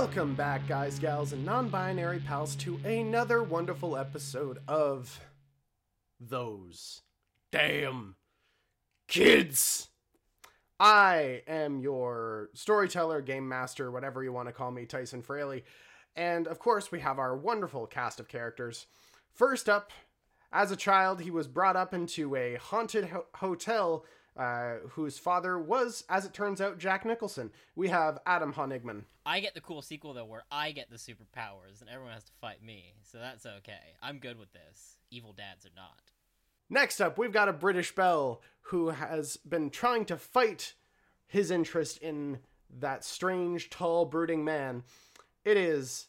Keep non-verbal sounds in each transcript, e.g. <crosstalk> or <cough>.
Welcome back, guys, gals, and non binary pals, to another wonderful episode of Those Damn Kids. I am your storyteller, game master, whatever you want to call me, Tyson Fraleigh. And of course, we have our wonderful cast of characters. First up, as a child, he was brought up into a haunted ho- hotel uh, whose father was, as it turns out, Jack Nicholson. We have Adam Honigman. I get the cool sequel though, where I get the superpowers and everyone has to fight me, so that's okay. I'm good with this. Evil dads are not. Next up, we've got a British belle who has been trying to fight his interest in that strange, tall, brooding man. It is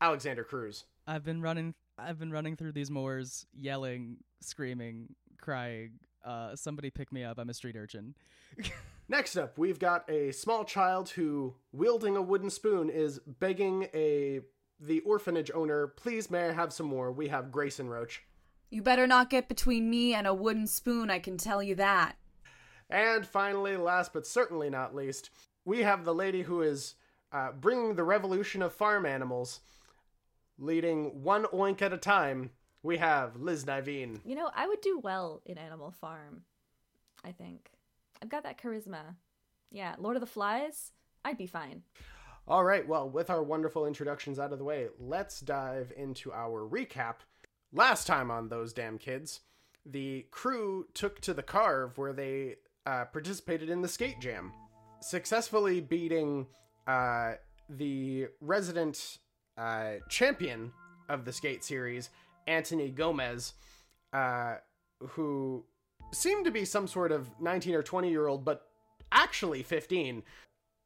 Alexander Cruz. I've been running I've been running through these moors yelling, screaming, crying. Uh, somebody pick me up. I'm a street urchin. <laughs> Next up, we've got a small child who, wielding a wooden spoon, is begging a the orphanage owner, "Please, may I have some more?" We have Gracyn Roach. You better not get between me and a wooden spoon, I can tell you that. And finally, last but certainly not least, we have the lady who is uh, bringing the revolution of farm animals, leading one oink at a time. We have Liz Nyveen. You know, I would do well in Animal Farm. I think. I've got that charisma. Yeah, Lord of the Flies, I'd be fine. All right, well, with our wonderful introductions out of the way, let's dive into our recap. Last time on Those Damn Kids, the crew took to the Carve where they uh, participated in the skate jam, successfully beating uh, the resident uh, champion of the skate series, Anthony Gomez, uh, who seemed to be some sort of 19 or 20 year old, but actually 15.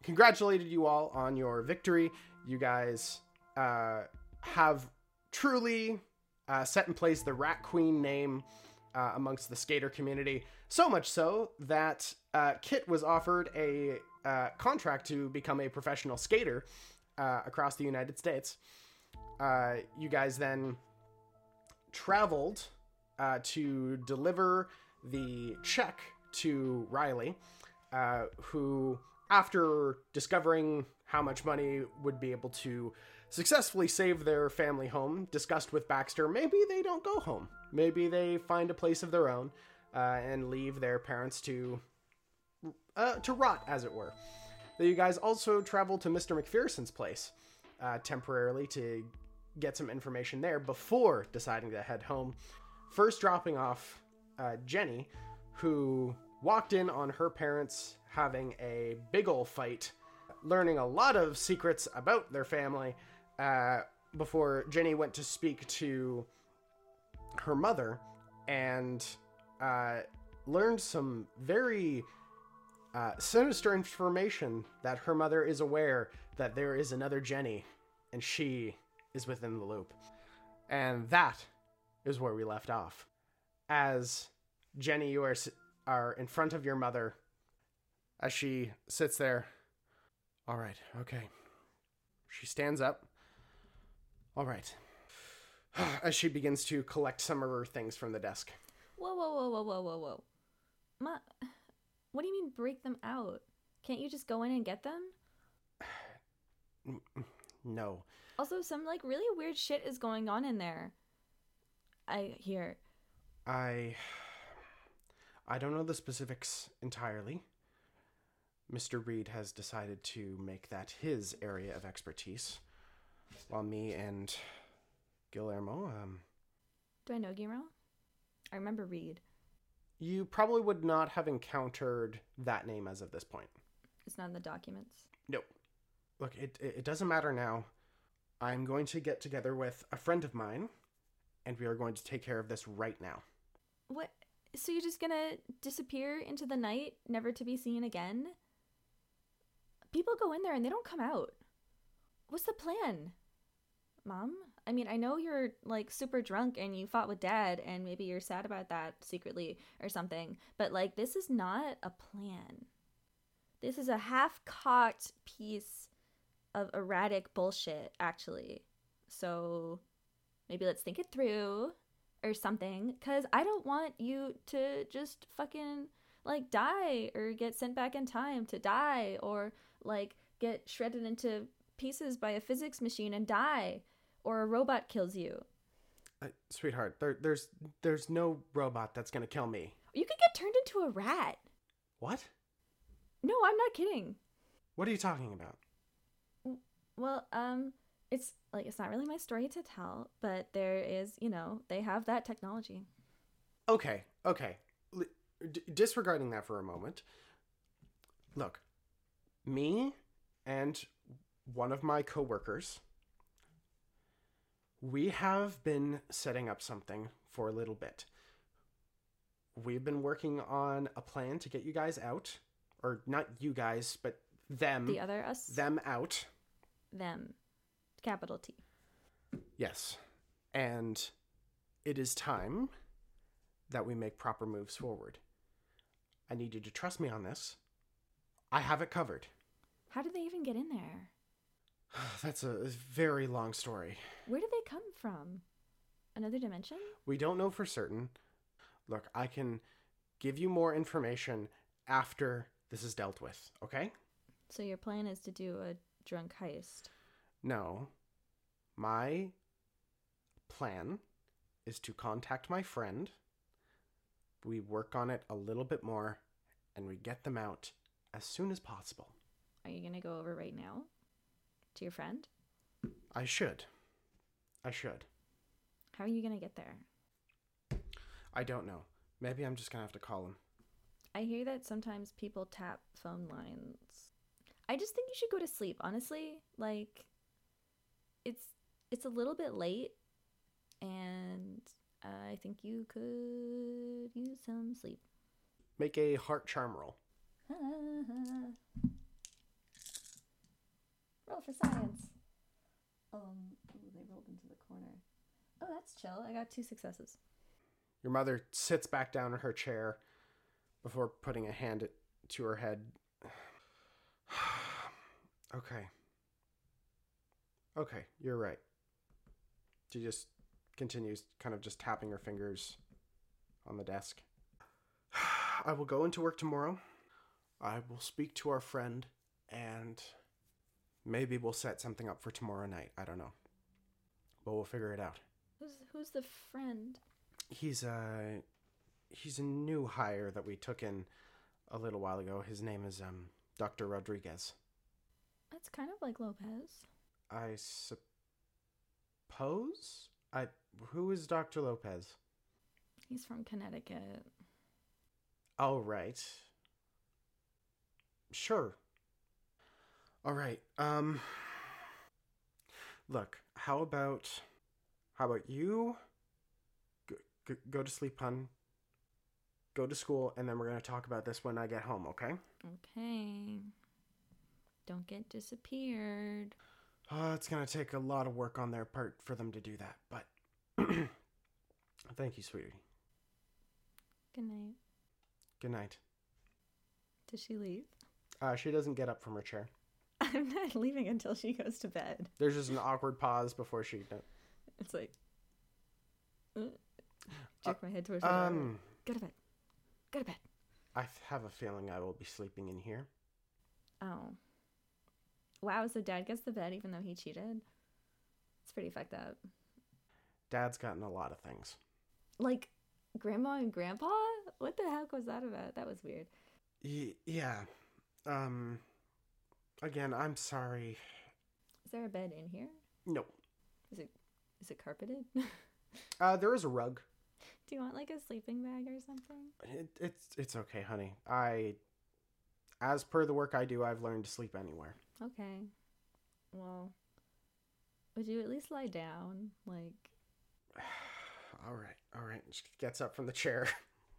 Congratulated you all on your victory. You guys uh, have truly uh, set in place the Rat Queen name uh, amongst the skater community. So much so that uh, Kit was offered a uh, contract to become a professional skater uh, across the United States. Uh, you guys then traveled uh, to deliver the check to Riley, uh, who, after discovering how much money would be able to successfully save their family home, discussed with Baxter maybe they don't go home. Maybe they find a place of their own uh, and leave their parents to uh, to rot, as it were. You guys also traveled to Mr. McPherson's place uh, temporarily to get some information there before deciding to head home. First, dropping off uh, Jenny, who walked in on her parents having a big ol' fight, learning a lot of secrets about their family. Uh, before Jenny went to speak to her mother and uh, learned some very uh, sinister information that her mother is aware that there is another Jenny and she is within the loop. And that is where we left off. As Jenny, you are, are in front of your mother as she sits there. All right, okay. She stands up. All right. <sighs> As she begins to collect some of her things from the desk. Whoa, whoa, whoa, whoa, whoa, whoa, whoa. Ma, what do you mean break them out? Can't you just go in and get them? <sighs> No. Also, some like really weird shit is going on in there. I hear. I I don't know the specifics entirely. Mr. Reed has decided to make that his area of expertise, while me and Guillermo, um, Do I know Guillermo? I remember Reed. you probably would not have encountered that name as of this point. It's not in the documents. Nope. Look, it it it doesn't matter now. I'm going to get together with a friend of mine, and we are going to take care of this right now. What? So you're just gonna disappear into the night, never to be seen again? People go in there and they don't come out. What's the plan? Mom? I mean, I know you're like super drunk and you fought with dad and maybe you're sad about that secretly or something, but like this is not a plan. This is a half-cocked piece of erratic bullshit actually. So maybe let's think it through or something because i don't want you to just fucking like die or get sent back in time to die or like get shredded into pieces by a physics machine and die, or a robot kills you. Uh, sweetheart, there, there's there's no robot that's gonna kill me. You could get turned into a rat. What? No, I'm not kidding. What are you talking about? Well, um, it's like it's not really my story to tell, but there is, you know, they have that technology. Okay, okay. L- d- disregarding that for a moment. Look, me and one of my coworkers, we have been setting up something for a little bit. We've been working on a plan to get you guys out, or not you guys, but them, The other us, them out. Them, capital T. Yes. And it is time that we make proper moves forward. I need you to trust me on this. I have it covered. How did they even get in there? <sighs> That's a very long story. Where did they come from? Another dimension? We don't know for certain. Look, I can give you more information after this is dealt with, okay? So your plan is to do a drunk heist. No. My plan is to contact my friend. We work on it a little bit more and we get them out as soon as possible. Are you gonna go over right now to your friend? I should. I should. How are you gonna get there? I don't know. Maybe I'm just gonna have to call him. I hear that sometimes people tap phone lines. I just think you should go to sleep, honestly. Like it's it's a little bit late and I think you could use some sleep. Make a heart charm roll. <laughs> Roll for science. Um, ooh, they rolled into the corner. Oh, that's chill. I got two successes. Your mother sits back down in her chair before putting a hand to her head. <sighs> <sighs> <sighs> okay. Okay, you're right. She just continues kind of just tapping her fingers on the desk. <sighs> I will go into work tomorrow. I will speak to our friend and maybe we'll set something up for tomorrow night. I don't know. But we'll figure it out. Who's who's the friend? He's a he's a new hire that we took in a little while ago. His name is um Dr. Rodriguez. That's kind of like Lopez. I suppose I who is Dr. Lopez? He's from Connecticut. Oh right. Sure. All right. Um Look, how about how about you go, go, go to sleep, hun. Go to school and then we're going to talk about this when I get home, okay? Okay. Don't get disappeared. Uh, it's gonna take a lot of work on their part for them to do that, but <clears throat> thank you, sweetie. Good night. Good night. Did she leave? Uh, she doesn't get up from her chair. <laughs> I'm not leaving until she goes to bed. There's just an awkward pause before she. It's like, uh, jerk my head towards the door. Um, Go to bed. Go to bed. I have a feeling I will be sleeping in here. Oh. Wow, so dad gets the bed even though he cheated? It's pretty fucked up. Dad's gotten a lot of things. Like, grandma and grandpa? What the heck was that about? That was weird. Y- yeah. Um. Again, I'm sorry. Is there a bed in here? No. Is it is it carpeted? <laughs> Uh, there is a rug. Do you want like a sleeping bag or something? It, it's it's okay, honey. I, as per the work I do, I've learned to sleep anywhere. Okay. Well, would you at least lie down? Like, <sighs> All right, all right. She gets up from the chair,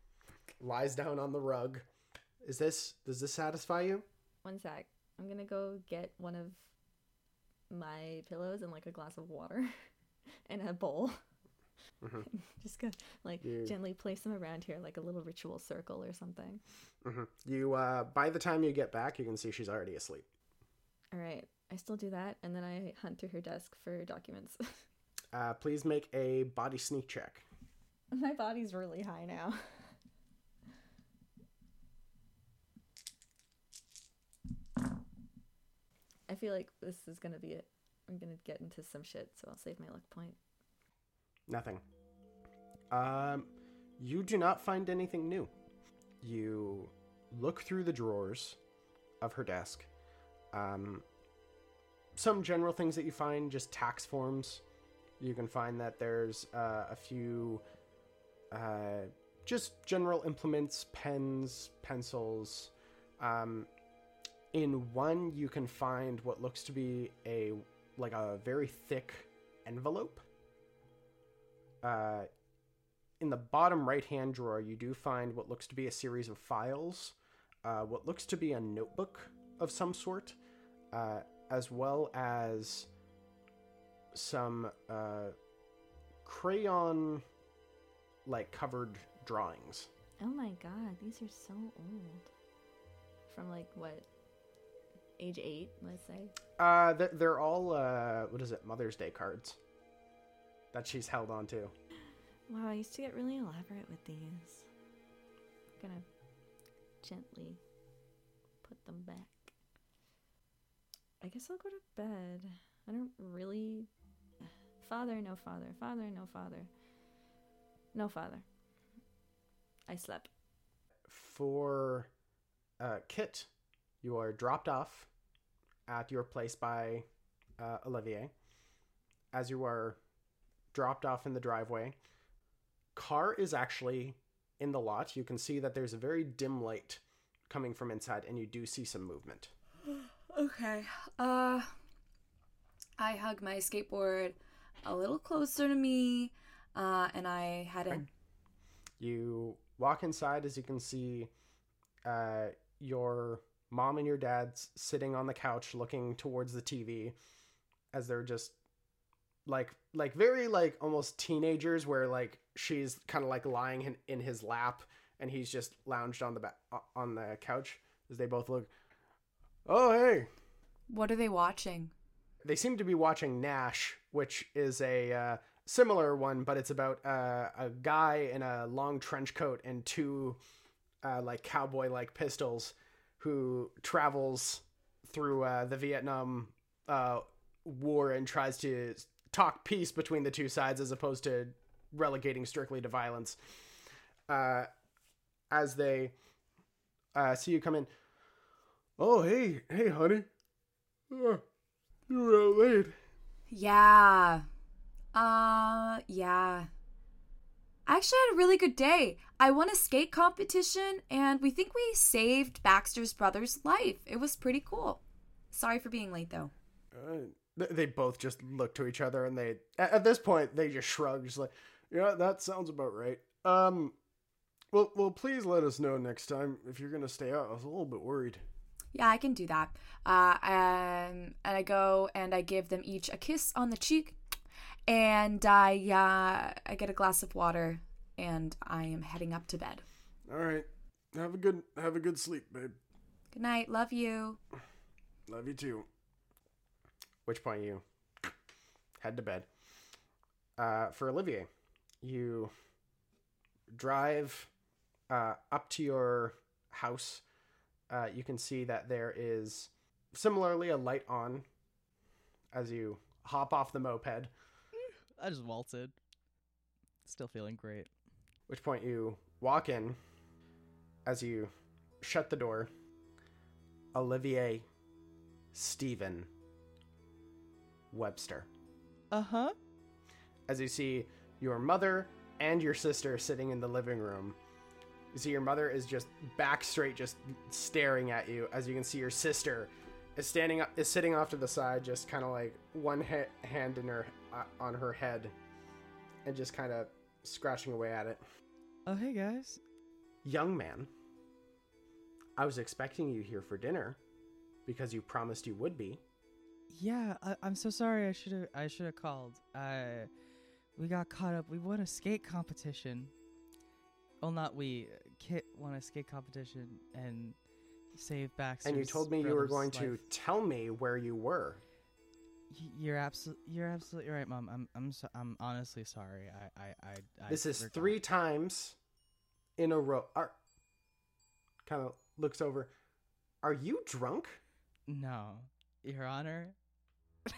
<laughs> lies down on the rug. Is this does this satisfy you? one sec. I'm gonna go get one of my pillows and like a glass of water <laughs> and a bowl. Mhm. <laughs> Just go like You- gently place them around here like a little ritual circle or something. hmm You uh, by the time you get back, you can see she's already asleep. All right. I still do that, and then I hunt through her desk for documents. <laughs> Uh, please make a body sneak check. My body's really high now. I feel like this is gonna be it. I'm gonna get into some shit, so I'll save my luck point. Nothing. Um, you do not find anything new. You look through the drawers of her desk. Um, some general things that you find, just tax forms. You can find that there's uh, a few uh, just general implements, pens, pencils. Um, in one, you can find what looks to be a like a very thick envelope. Uh, in the bottom right hand drawer, you do find what looks to be a series of files, uh, what looks to be a notebook of some sort, uh, as well as some uh, crayon like covered drawings. Oh my god, these are so old. From like what? Age eight, let's say. Uh, they're, they're all uh, what is it? Mother's Day cards that she's held on to. Wow, I used to get really elaborate with these. I'm gonna gently put them back. I guess I'll go to bed. I don't really. Father, no father. Father, no father. No father. I slept. For uh, Kit, you are dropped off at your place by uh, Olivier. As you are dropped off in the driveway, car is actually in the lot. You can see that there's a very dim light coming from inside, and you do see some movement. <gasps> <gasps> Okay. Uh I hug my skateboard a little closer to me, uh, and I head in. You walk inside as you can see uh, your mom and your dad s- sitting on the couch looking towards the TV as they're just like like very like almost teenagers where like she's kind of like lying in, in his lap and he's just lounged on the ba- on the couch as they both look oh hey What are they watching? they seem to be watching Nash, which is a uh, similar one, but it's about uh, a guy in a long trench coat and two uh, like cowboy like pistols who travels through uh, the Vietnam uh, War and tries to talk peace between the two sides as opposed to relegating strictly to violence. Uh, as they uh, see you come in, oh hey hey honey. Uh, you were out late. Yeah. Uh, yeah. I actually had a really good day. I won a skate competition and we think we saved Baxter's brother's life. It was pretty cool. Sorry for being late though. Uh, they both just look to each other and they, at, at this point, they just shrug, just like, yeah, that sounds about right. Um, well, well, please let us know next time if you're gonna stay out. I was a little bit worried. Yeah, I can do that. Uh, um, and I go and I give them each a kiss on the cheek, and I uh, I get a glass of water, and I am heading up to bed. All right, have a good, have a good sleep, babe. Good night. Love you. Love you too. Which point you head to bed. Uh, for Olivier, you drive uh, up to your house. Uh, you can see that there is similarly a light on as you hop off the moped. I just waltzed. Still feeling great. Which point you walk in as you shut the door. Olivier Stephen Webster. Uh huh. as you see your mother and your sister sitting in the living room. You see your mother is just back straight, just staring at you. As you can see, your sister is standing up, is sitting off to the side, just kind of like one ha- hand in her uh, on her head, and just kind of scratching away at it. Oh hey guys. Young man, I was expecting you here for dinner because you promised you would be. Yeah, I, I'm so sorry. I should have. I should have called. Uh, we got caught up. We won a skate competition. Well, not we. Kit won a skate competition and saved Baxter. And you told me you were going to tell me where you were. You're absolutely. You're absolutely right, Mom. I'm. I'm. So, I'm honestly sorry. I. I. I. I This is forgot. three times in a row. Are, kind of looks over. Are you drunk? No. Your Honor, <laughs>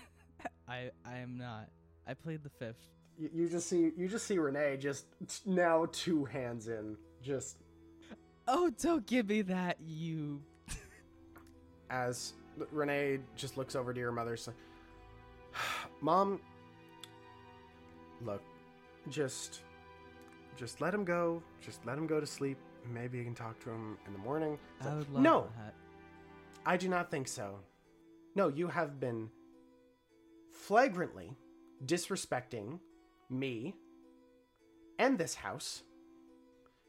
I I am not. I played the fifth. You, you just see you just see Renee just now two hands in, just Oh, don't give me that, you. as Renee just looks over to your mother. So, <sighs> Mom, look, just just let him go. Just let him go to sleep. Maybe you can talk to him in the morning. It's I would love no, that. I do not think so. No, you have been flagrantly disrespecting me and this house.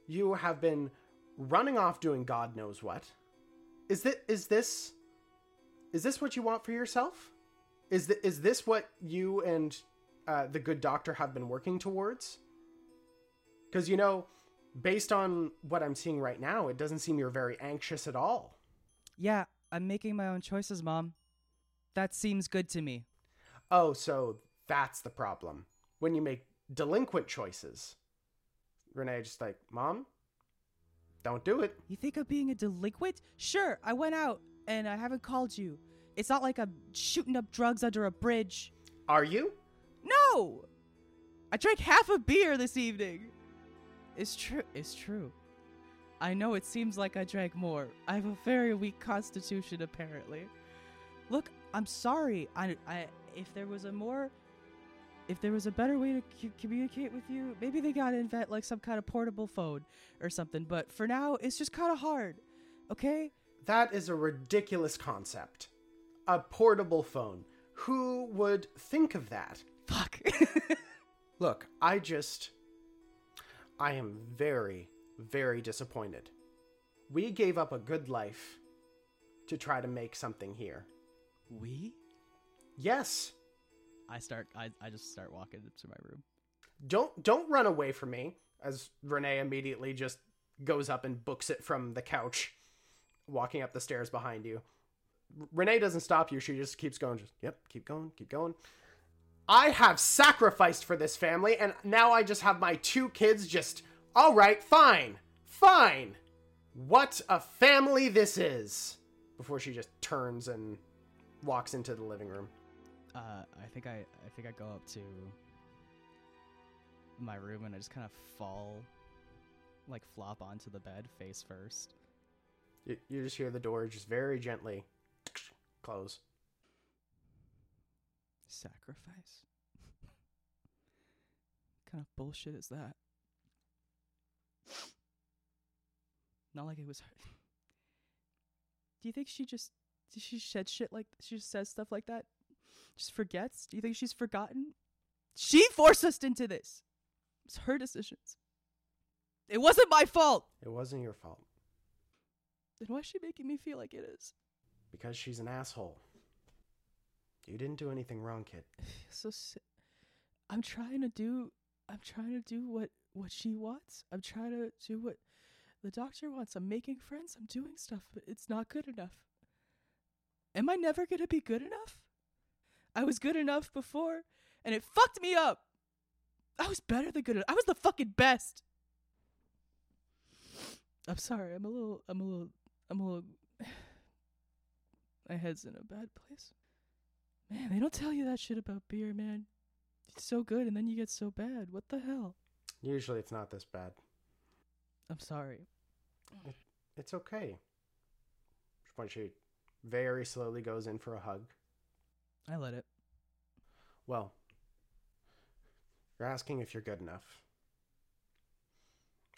You have been running off doing God knows what. Is that is this is this what you want for yourself? Is th- is this what you and uh, the good doctor have been working towards? Because you know, based on what I'm seeing right now, it doesn't seem you're very anxious at all. Yeah, I'm making my own choices, Mom. That seems good to me. Oh, so that's the problem. When you make delinquent choices. Renee just like, Mom, don't do it. You think I'm being a delinquent? Sure, I went out and I haven't called you. It's not like I'm shooting up drugs under a bridge. Are you? No! I drank half a beer this evening. It's true. It's true. I know it seems like I drank more. I have a very weak constitution, apparently. Look, I'm sorry. I, I, if there was a more, if there was a better way to c- communicate with you, maybe they gotta invent like some kind of portable phone or something. But for now, it's just kind of hard. Okay? That is a ridiculous concept. A portable phone. Who would think of that? Fuck. <laughs> Look, I just. I am very, very disappointed. We gave up a good life to try to make something here. we? Yes. I start. I, I just start walking to my room. Don't don't run away from me as Renee immediately just goes up and books it from the couch, walking up the stairs behind you. Renee doesn't stop you. She just keeps going. Just yep, keep going, keep going. I have sacrificed for this family, and now I just have my two kids. Just all right, fine, fine. What a family this is! Before she just turns and walks into the living room. Uh, I think I, I think I go up to my room and I just kind of fall, like flop onto the bed face first. You, you just hear the door just very gently close. Sacrifice. kind of bullshit is that? Not like it was her. Do you think she just she shed shit like she just says stuff like that? Just forgets? Do you think she's forgotten? She forced us into this. It's her decisions. It wasn't my fault. It wasn't your fault Then why is she making me feel like it is? because she's an asshole. You didn't do anything wrong, kid. <sighs> so si- I'm trying to do I'm trying to do what what she wants. I'm trying to do what the doctor wants. I'm making friends. I'm doing stuff, but it's not good enough. Am I never going to be good enough? I was good enough before and it fucked me up. I was better than good enough. I was the fucking best. I'm sorry. I'm a little I'm a little I'm a little <sighs> my head's in a bad place. Man, they don't tell you that shit about beer, man. It's so good and then you get so bad. What the hell? Usually it's not this bad. I'm sorry. It's okay. Which she very slowly goes in for a hug. I let it. Well, you're asking if you're good enough.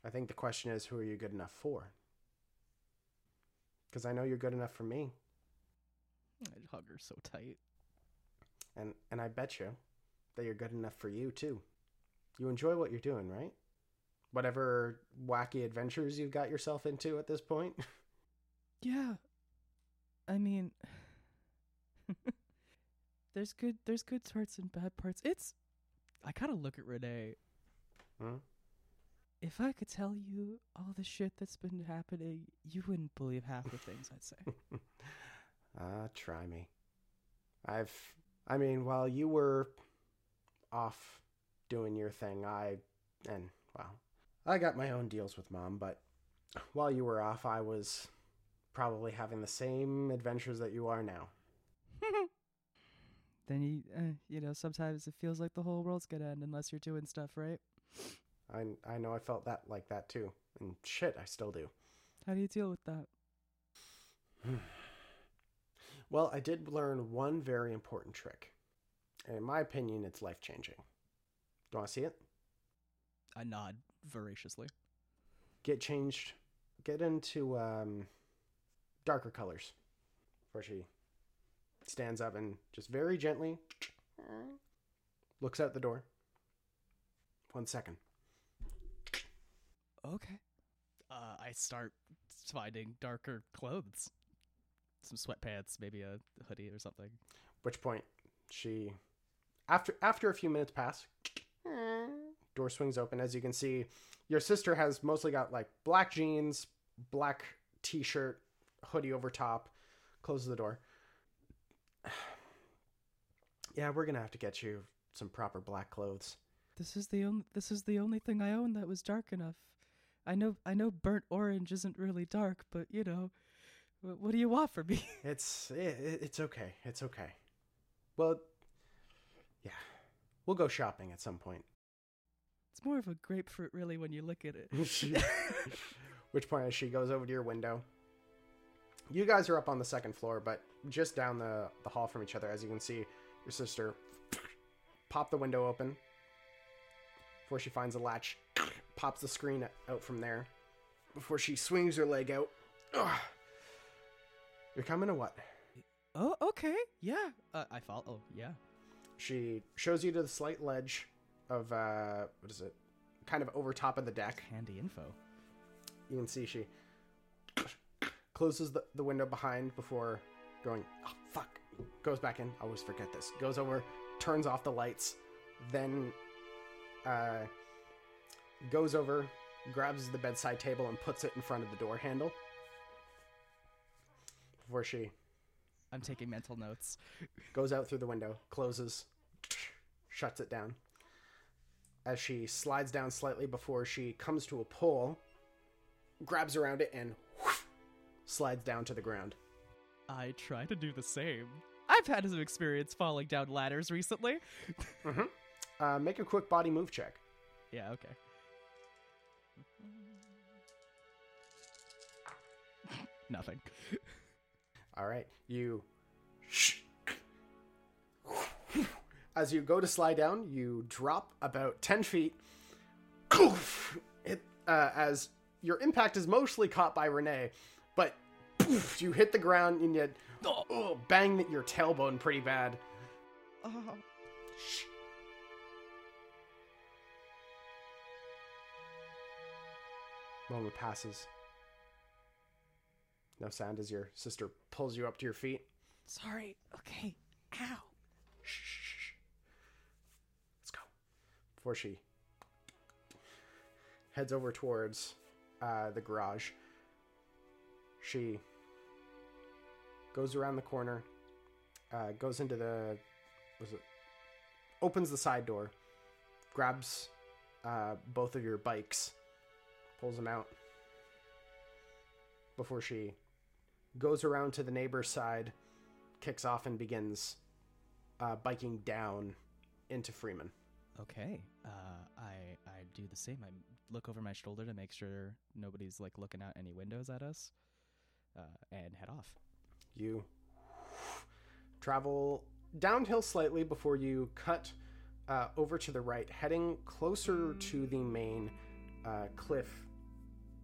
I think the question is who are you good enough for? Because I know you're good enough for me. I hug her so tight. And and I bet you that you're good enough for you too. You enjoy what you're doing, right? Whatever wacky adventures you've got yourself into at this point. <laughs> Yeah. I mean There's good there's good parts and bad parts. It's I kind of look at Renee. Hmm? If I could tell you all the shit that's been happening, you wouldn't believe half the things I'd say. <laughs> Ah, try me. I've I mean, while you were off doing your thing, I and well, I got my own deals with mom, but while you were off, I was probably having the same adventures that you are now. <laughs> then you, uh, you know, sometimes it feels like the whole world's gonna end unless you're doing stuff right. I I know I felt that like that too, and shit, I still do. How do you deal with that? <sighs> Well, I did learn one very important trick. And in my opinion, it's life changing. Do you want to see it? I nod voraciously. Get changed, get into um, darker colors. Before she stands up and just very gently looks out the door. One second. Okay. Uh, I start finding darker clothes, some sweatpants, maybe a hoodie or something. which point she after after a few minutes pass door swings open as you can see your sister has mostly got like black jeans black t-shirt hoodie over top closes the door yeah we're gonna have to get you some proper black clothes This is the only. This is the only thing I own that was dark enough. I know. I know. Burnt orange isn't really dark, but you know, what, what do you want from me? <laughs> it's it, it's okay it's okay well yeah we'll go shopping at some point It's more of a grapefruit, really, when you look at it. <laughs> Which point as she goes over to your window. You guys are up on the second floor, but just down the, the hall from each other, as you can see, your sister pop the window open before she finds a latch, pops the screen out from there before she swings her leg out. Ugh. You're coming or what? Oh, okay. Yeah. Uh, I follow. Oh, yeah. She shows you to the slight ledge of uh what is it? Kind of over top of the deck. Handy info. you can see she closes the, the window behind before going oh fuck goes back in I always forget this goes over turns off the lights then uh, goes over grabs the bedside table and puts it in front of the door handle before she I'm taking mental notes. <laughs> goes out through the window, closes, shuts it down. As she slides down slightly before she comes to a pole, grabs around it, and slides down to the ground. I try to do the same. I've had some experience falling down ladders recently. Uh, make a quick body move check. yeah. Okay. Nothing. All right, you. As you go to slide down, you drop about 10 feet. It, uh, as your impact is mostly caught by Renee, but you hit the ground and you oh, bang your tailbone pretty bad. Oh. Moment passes. No sound as your sister pulls you up to your feet. Sorry. Okay. Ow. Shh. Let's go. Before she heads over towards uh, the garage, she goes around the corner, uh, goes into the was it opens the side door, grabs uh, both of your bikes, pulls them out before she goes around to the neighbor's side, kicks off and begins uh, biking down into Freeman. Okay. Uh, I I do the same. I look over my shoulder to make sure nobody's like looking out any windows at us, uh, and head off. You travel downhill slightly before you cut uh, over to the right, heading closer to the main uh, cliff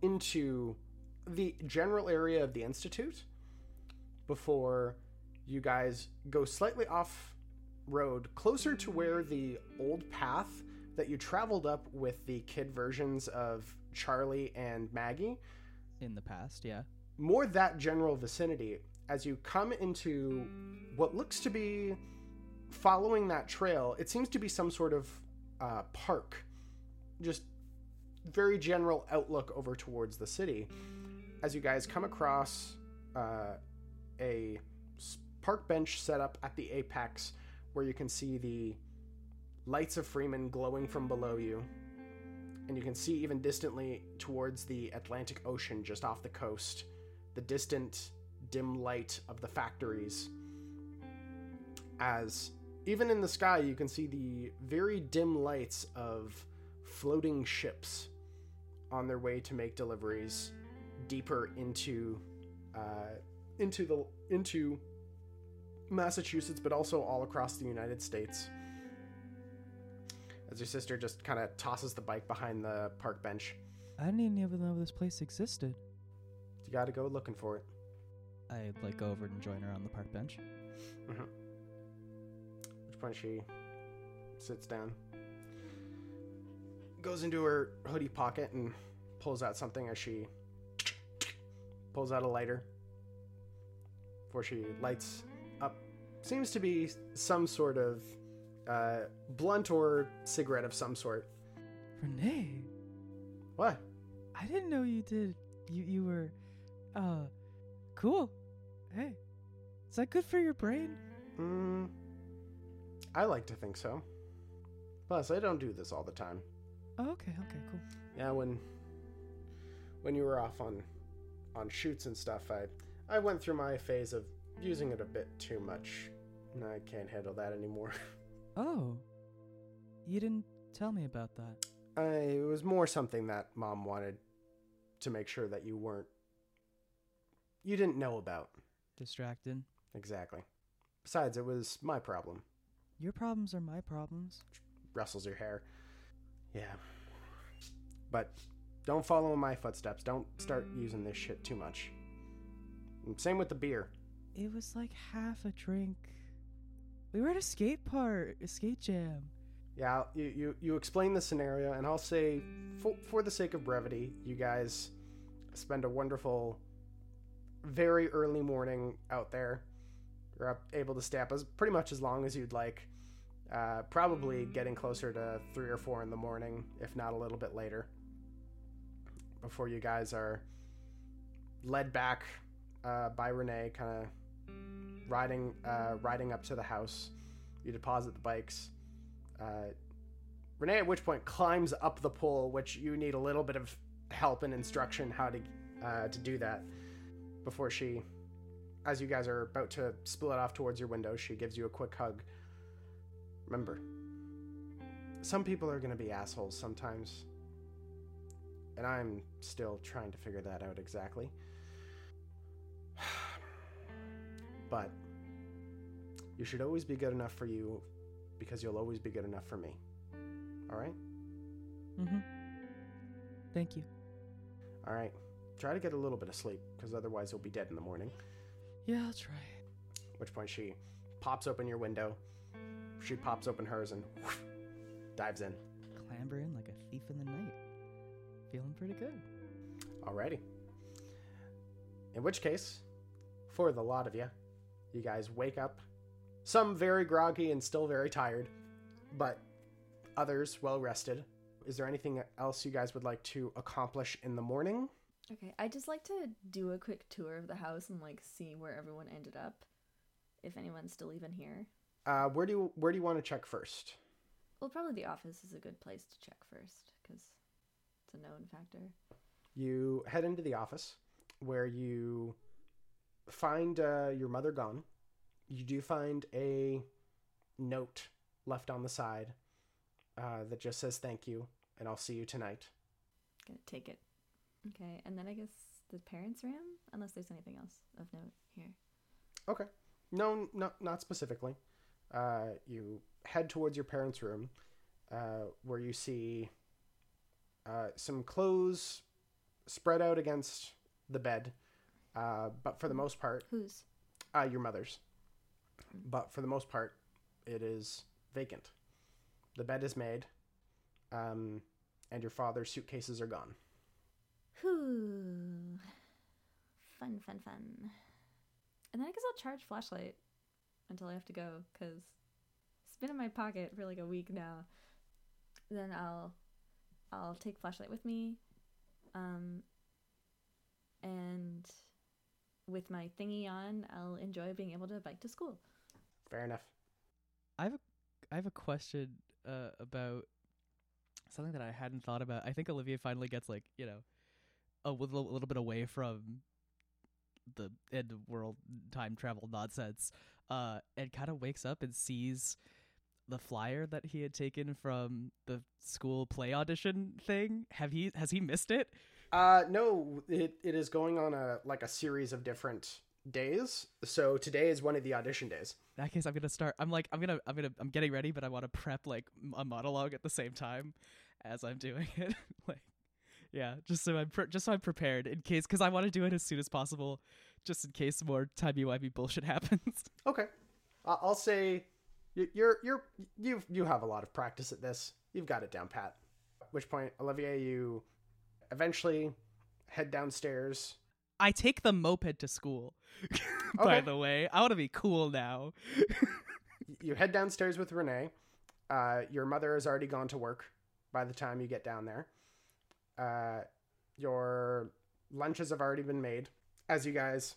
into the general area of the Institute before you guys go slightly off road, closer to where the old path that you traveled up with the kid versions of Charlie and Maggie In the past, yeah. more that general vicinity as you come into what looks to be following that trail it seems to be some sort of uh, park. Just very general outlook over towards the city. As you guys come across uh, a park bench set up at the apex where you can see the lights of freeman glowing from below you. And you can see even distantly towards the atlantic ocean just off the coast the distant dim light of the factories as even in the sky you can see the very dim lights of floating ships on their way to make deliveries deeper into uh, into the into Massachusetts, but also all across the United States. As your sister just kind of tosses the bike behind the park bench, I didn't even know this place existed. you got to go looking for it. I like go over and join her on the park bench. At which point she sits down, goes into her hoodie pocket, and pulls out something as she pulls out a lighter. Before she lights up, seems to be some sort of uh, blunt or cigarette of some sort. Renee, What? I didn't know you did. You you were, uh, cool. Hey, is that good for your brain? Mm, I like to think so. Plus, I don't do this all the time. Oh, okay, okay, cool. Yeah, when when you were off on on shoots and stuff, I I went through my phase of using it a bit too much. And I can't handle that anymore. <laughs> Oh, you didn't tell me about that. I, it was more something that mom wanted to make sure that you weren't you didn't know about. Distracted. Exactly. Besides, it was my problem. Your problems are my problems. Rustles your hair. Yeah. But don't follow in my footsteps. Don't start using this shit too much. Same with the beer. It was like half a drink. We were at a skate park, a skate jam. Yeah, you, you, you explain the scenario, and I'll say, for, for the sake of brevity, you guys spend a wonderful, very early morning out there. You're up, able to stay up as pretty much as long as you'd like. Uh, probably getting closer to three or four in the morning, if not a little bit later, before you guys are led back uh, by Renee, kind of riding uh, riding up to the house. You deposit the bikes. Uh, Renee, at which point, climbs up the pole, which you need a little bit of help and instruction how to uh, to do that before she, as you guys are about to split off towards your window, she gives you a quick hug. Remember, some people are going to be assholes sometimes, and I'm still trying to figure that out exactly. <sighs> but you should always be good enough for you because you'll always be good enough for me. All right? Mm-hmm. Thank you. All right. Try to get a little bit of sleep because otherwise you'll be dead in the morning. Yeah, I'll try. At which point she pops open your window. She pops open hers and dives in. Clamber in like a thief in the night. Feeling pretty good. Alrighty. In which case, for the lot of you, you guys wake up, some very groggy and still very tired, but others well rested. Is there anything else you guys would like to accomplish in the morning? Okay, I'd just like to do a quick tour of the house and like see where everyone ended up, if anyone's still even here. Uh, where do you, where do you want to check first? Well, probably the office is a good place to check first because it's a known factor. You head into the office where you find uh, your mother gone. You do find a note left on the side uh, that just says thank you and I'll see you tonight. Gonna take it. Okay, and then I guess the parents' room, unless there's anything else of note here. Okay. No, not not specifically. Uh, you head towards your parents' room, uh, where you see uh, some clothes spread out against the bed, uh, but for the most part, Whose? uh, your mother's. But for the most part, it is vacant. The bed is made, um, and your father's suitcases are gone. Whew. Fun, fun, fun. And then I guess I'll charge flashlight until I have to go because it's been in my pocket for like a week now. Then I'll I'll take flashlight with me, um, and with my thingy on, I'll enjoy being able to bike to school. Fair enough. I have a I have a question uh, about something that I hadn't thought about. I think Olivia finally gets like you know a little, a little bit away from the end of world time travel nonsense. uh, and kind of wakes up and sees the flyer that he had taken from the school play audition thing. Have he has he missed it? Uh, no, it, it is going on a like a series of different days. So today is one of the audition days. In that case, I'm gonna start. I'm like, I'm gonna, I'm gonna, I'm getting ready, but I want to prep like m- a monologue at the same time as I'm doing it. <laughs> like, yeah, just so I'm pre- just so I'm prepared in case, because I want to do it as soon as possible, just in case more timey wimey bullshit <laughs> happens. Okay, uh, I'll say you- you're you're you you have a lot of practice at this. You've got it down pat. At which point, Olivier, you eventually head downstairs. I take the moped to school. <laughs> By Okay. the way, I want to be cool now. <laughs> You head downstairs with Renee. Uh, your mother has already gone to work by the time you get down there. Uh, your lunches have already been made. As you guys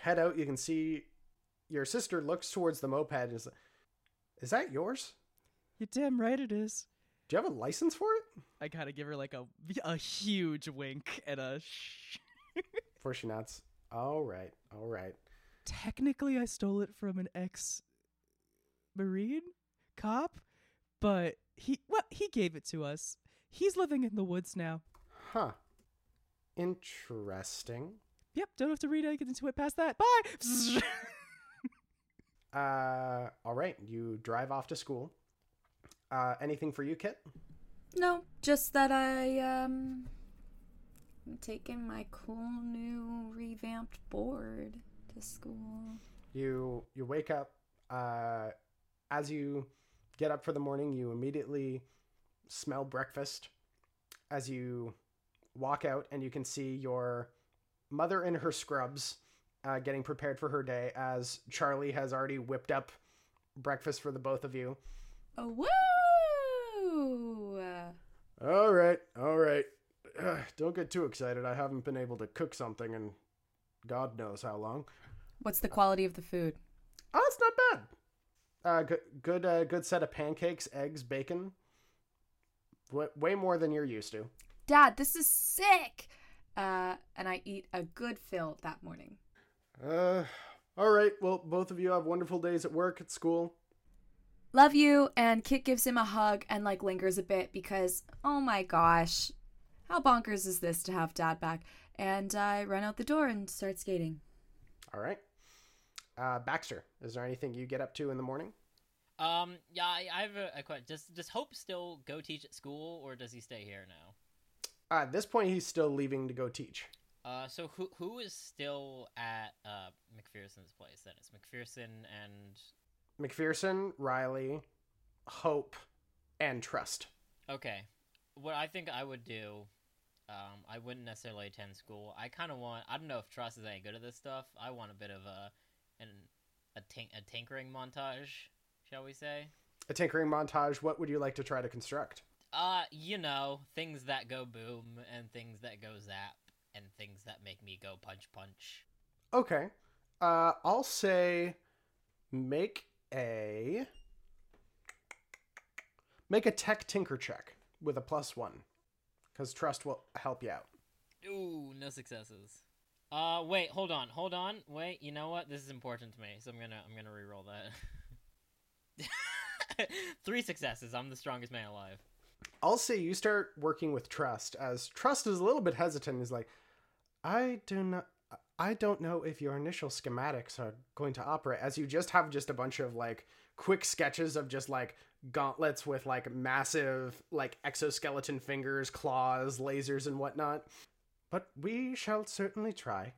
head out, you can see your sister looks towards the moped and is like, Is that yours? You're damn right it is. Do you have a license for it? I gotta give her like a a huge wink and a shh. For she nods. All right, all right. Technically, I stole it from an ex marine cop, but he well he gave it to us. He's living in the woods now. Huh. Interesting. Yep, don't have to read anything into it past that. Bye. <laughs> Uh, all right. You drive off to school. Uh, anything for you, Kit? No, just that I um I'm taking my cool new revamped board to school. You you wake up. Uh, as you get up for the morning, you immediately smell breakfast. As you walk out, and you can see your mother in her scrubs, uh, getting prepared for her day. As Charlie has already whipped up breakfast for the both of you. Oh woo! All right, all right. Ugh, <sighs> don't get too excited. I haven't been able to cook something in God knows how long. What's the quality of the food? Oh, it's not bad. Uh, good, good, uh, good set of pancakes, eggs, bacon. Way, more than you're used to. Dad, this is sick. Uh, and I eat a good fill that morning. Uh, all right. Well, both of you have wonderful days at work, at school. Love you. And Kit gives him a hug and like lingers a bit because, oh my gosh, how bonkers is this to have dad back? And I run out the door and start skating. All right. Uh, Baxter, is there anything you get up to in the morning? Um, yeah, I, I have a, a question. Does does Hope still go teach at school, or does he stay here now? Uh, at this point, he's still leaving to go teach. Uh, so who who is still at uh McPherson's place? Then it's McPherson and McPherson, Riley, Hope, and Trust. okay. What I think I would do, um, I wouldn't necessarily attend school. I kind of want. I don't know if Trust is any good at this stuff. I want a bit of a an a tink a tinkering montage, shall we say? A tinkering montage. What would you like to try to construct? Uh, you know, things that go boom and things that go zap and things that make me go punch punch. Okay. Uh, I'll say make a make a tech tinker check with a plus one, because trust will help you out. Ooh, no successes. Uh, wait, hold on, hold on, wait. You know what? This is important to me, so I'm gonna I'm gonna re-roll that. <laughs> <laughs> Three successes. I'm the strongest man alive. I'll say you start working with trust, as trust is a little bit hesitant. Is like, I do not. I don't know if your initial schematics are going to operate as you just have just a bunch of like quick sketches of just like gauntlets with like massive like exoskeleton fingers, claws, lasers, and whatnot. But we shall certainly try.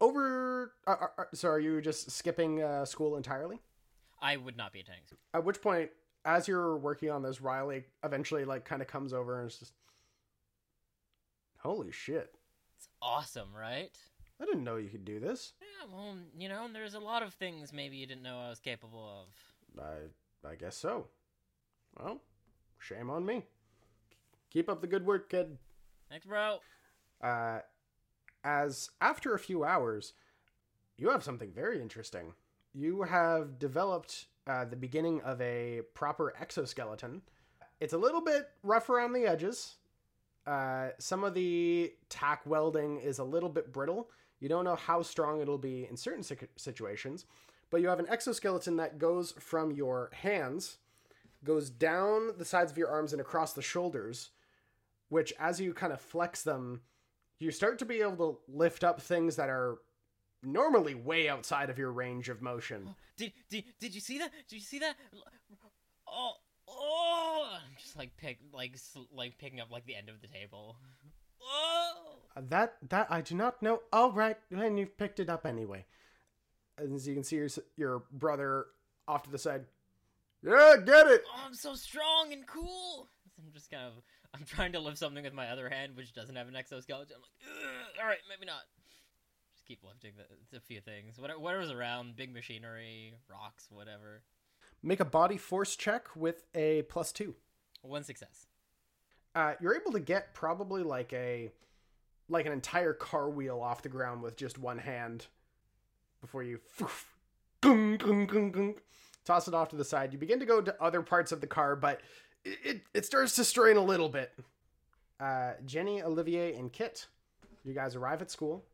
Over. Uh, uh, uh, so, are you just skipping uh, school entirely? I would not be attending. At which point, as you're working on this, Riley eventually like kind of comes over and is just, "Holy shit! It's awesome, right? I didn't know you could do this." Yeah, well, you know, there's a lot of things maybe you didn't know I was capable of. I I guess so. Well, shame on me. Keep up the good work, kid. Thanks, bro. Uh, as after a few hours, you have something very interesting. You have developed uh, the beginning of a proper exoskeleton. It's a little bit rough around the edges. Uh, some of the tack welding is a little bit brittle. You don't know how strong it'll be in certain situations, but you have an exoskeleton that goes from your hands, goes down the sides of your arms and across the shoulders, which as you kind of flex them, you start to be able to lift up things that are normally way outside of your range of motion. Did did did you see that? Did you see that? Oh oh! I'm just like pick like like picking up like the end of the table. Oh! Uh, That that I do not know. All right, and you've picked it up anyway. As you can see, your your brother off to the side. Yeah, get it. Oh, I'm so strong and cool. I'm just kind of I'm trying to lift something with my other hand, which doesn't have an exoskeleton. I'm like, "Ugh, all right, maybe not. Keep lifting the, it's a few things. What whatever's around, big machinery, rocks, whatever. Make a body force check with a plus two. One success. Uh, you're able to get probably like a like an entire car wheel off the ground with just one hand before you <laughs> gung, gung, gung, toss it off to the side. You begin to go to other parts of the car, but it, it, it starts to strain a little bit. Uh, Jenny, Olivier, and Kit, you guys arrive at school.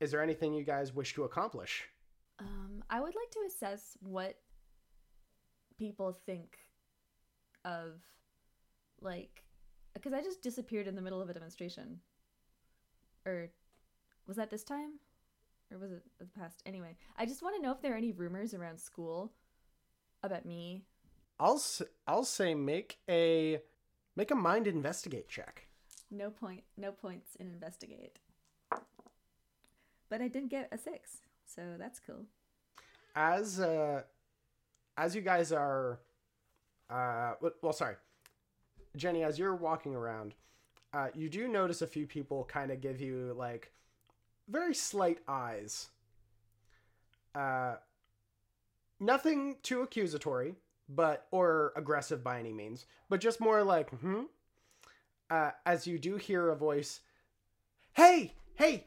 Is there anything you guys wish to accomplish? Um, I would like to assess what people think of, like, because I just disappeared in the middle of a demonstration. Or was that this time? Or was it the past? Anyway, I just want to know if there are any rumors around school about me. I'll I'll say make a make a mind investigate check. No point, no points in investigate. But I did get a six, so that's cool. as uh as you guys are uh well sorry. Jenny as you're walking around uh you do notice a few people kind of give you like very slight eyes. Uh nothing too accusatory but or aggressive by any means but just more like hmm? Uh as you do hear a voice hey hey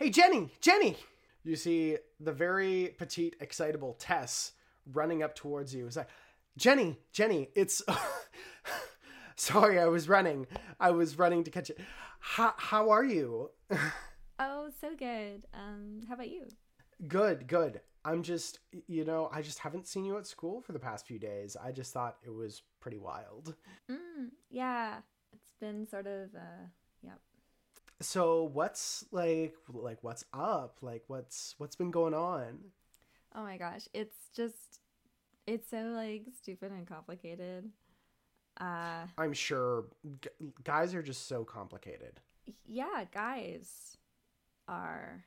hey jenny jenny you see the very petite, excitable Tess running up towards you. It's like, Jenny, Jenny, it's. <laughs> Sorry, I was running. I was running to catch it. How, how are you? <laughs> Oh, so good. Um, how about you? good, good. I'm just, you know, I just haven't seen you at school for the past few days. I just thought it was pretty wild. Mm, yeah, it's been sort of, uh, yeah. So what's like, like what's up? Like what's what's been going on? Oh my gosh, it's just, it's so like stupid and complicated. Uh, I'm sure g- guys are just so complicated. yeah, guys are.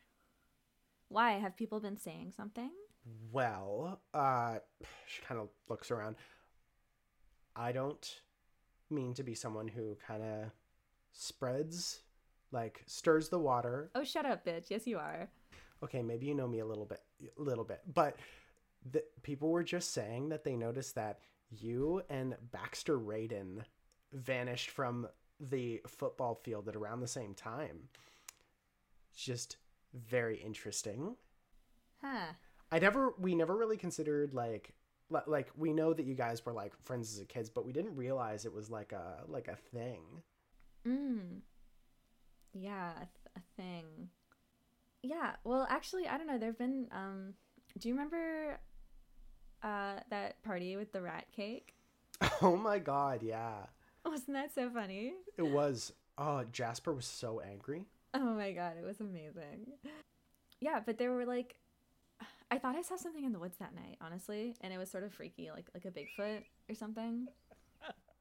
Why have people been saying something? Well, uh, she kind of looks around. I don't mean to be someone who kind of spreads, like stirs the water. Oh, shut up, bitch. Yes, you are. Okay, maybe you know me a little bit, a little bit, but the, people were just saying that they noticed that you and Baxter Raydon vanished from the football field at around the same time. Just very interesting. Huh. I never we never really considered like like we know that you guys were like friends as kids, but we didn't realize it was like a like a thing. Mm. Yeah, a, th- a thing. Yeah, well, actually, I don't know. There've been, um, do you remember, uh, that party with the rat cake? <laughs> Oh my god, yeah. Wasn't that so funny? It was oh Jasper was so angry. Oh my god, it was amazing. Yeah, but there were like I thought I saw something in the woods that night, honestly, and it was sort of freaky, like like a Bigfoot or something.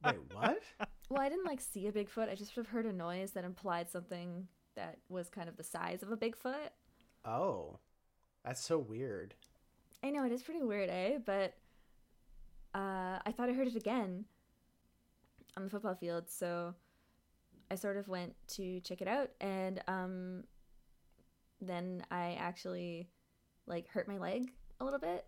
Wait, what? <laughs> Well, I didn't like see a Bigfoot. I just sort of heard a noise that implied something that was kind of the size of a Bigfoot. oh. That's so weird. I know it is pretty weird, eh? But uh, I thought I heard it again on the football field, so I sort of went to check it out, and um, then I actually like hurt my leg a little bit.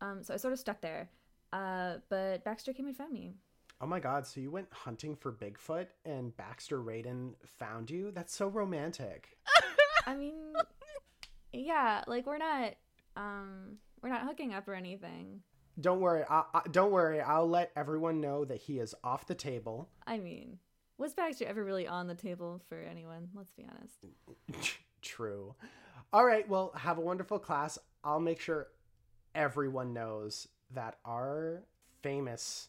Um, so I sort of stuck there. Uh, but Baxter came and found me. Oh my god, so you went hunting for Bigfoot and Baxter Raydon found you? That's so romantic. I mean, yeah, like we're not, um, we're not hooking up or anything. Don't worry. I, I, don't worry. I'll let everyone know that he is off the table. I mean, was Baxter ever really on the table for anyone? Let's be honest. <laughs> True. All right. Well, have a wonderful class. I'll make sure. everyone knows that our famous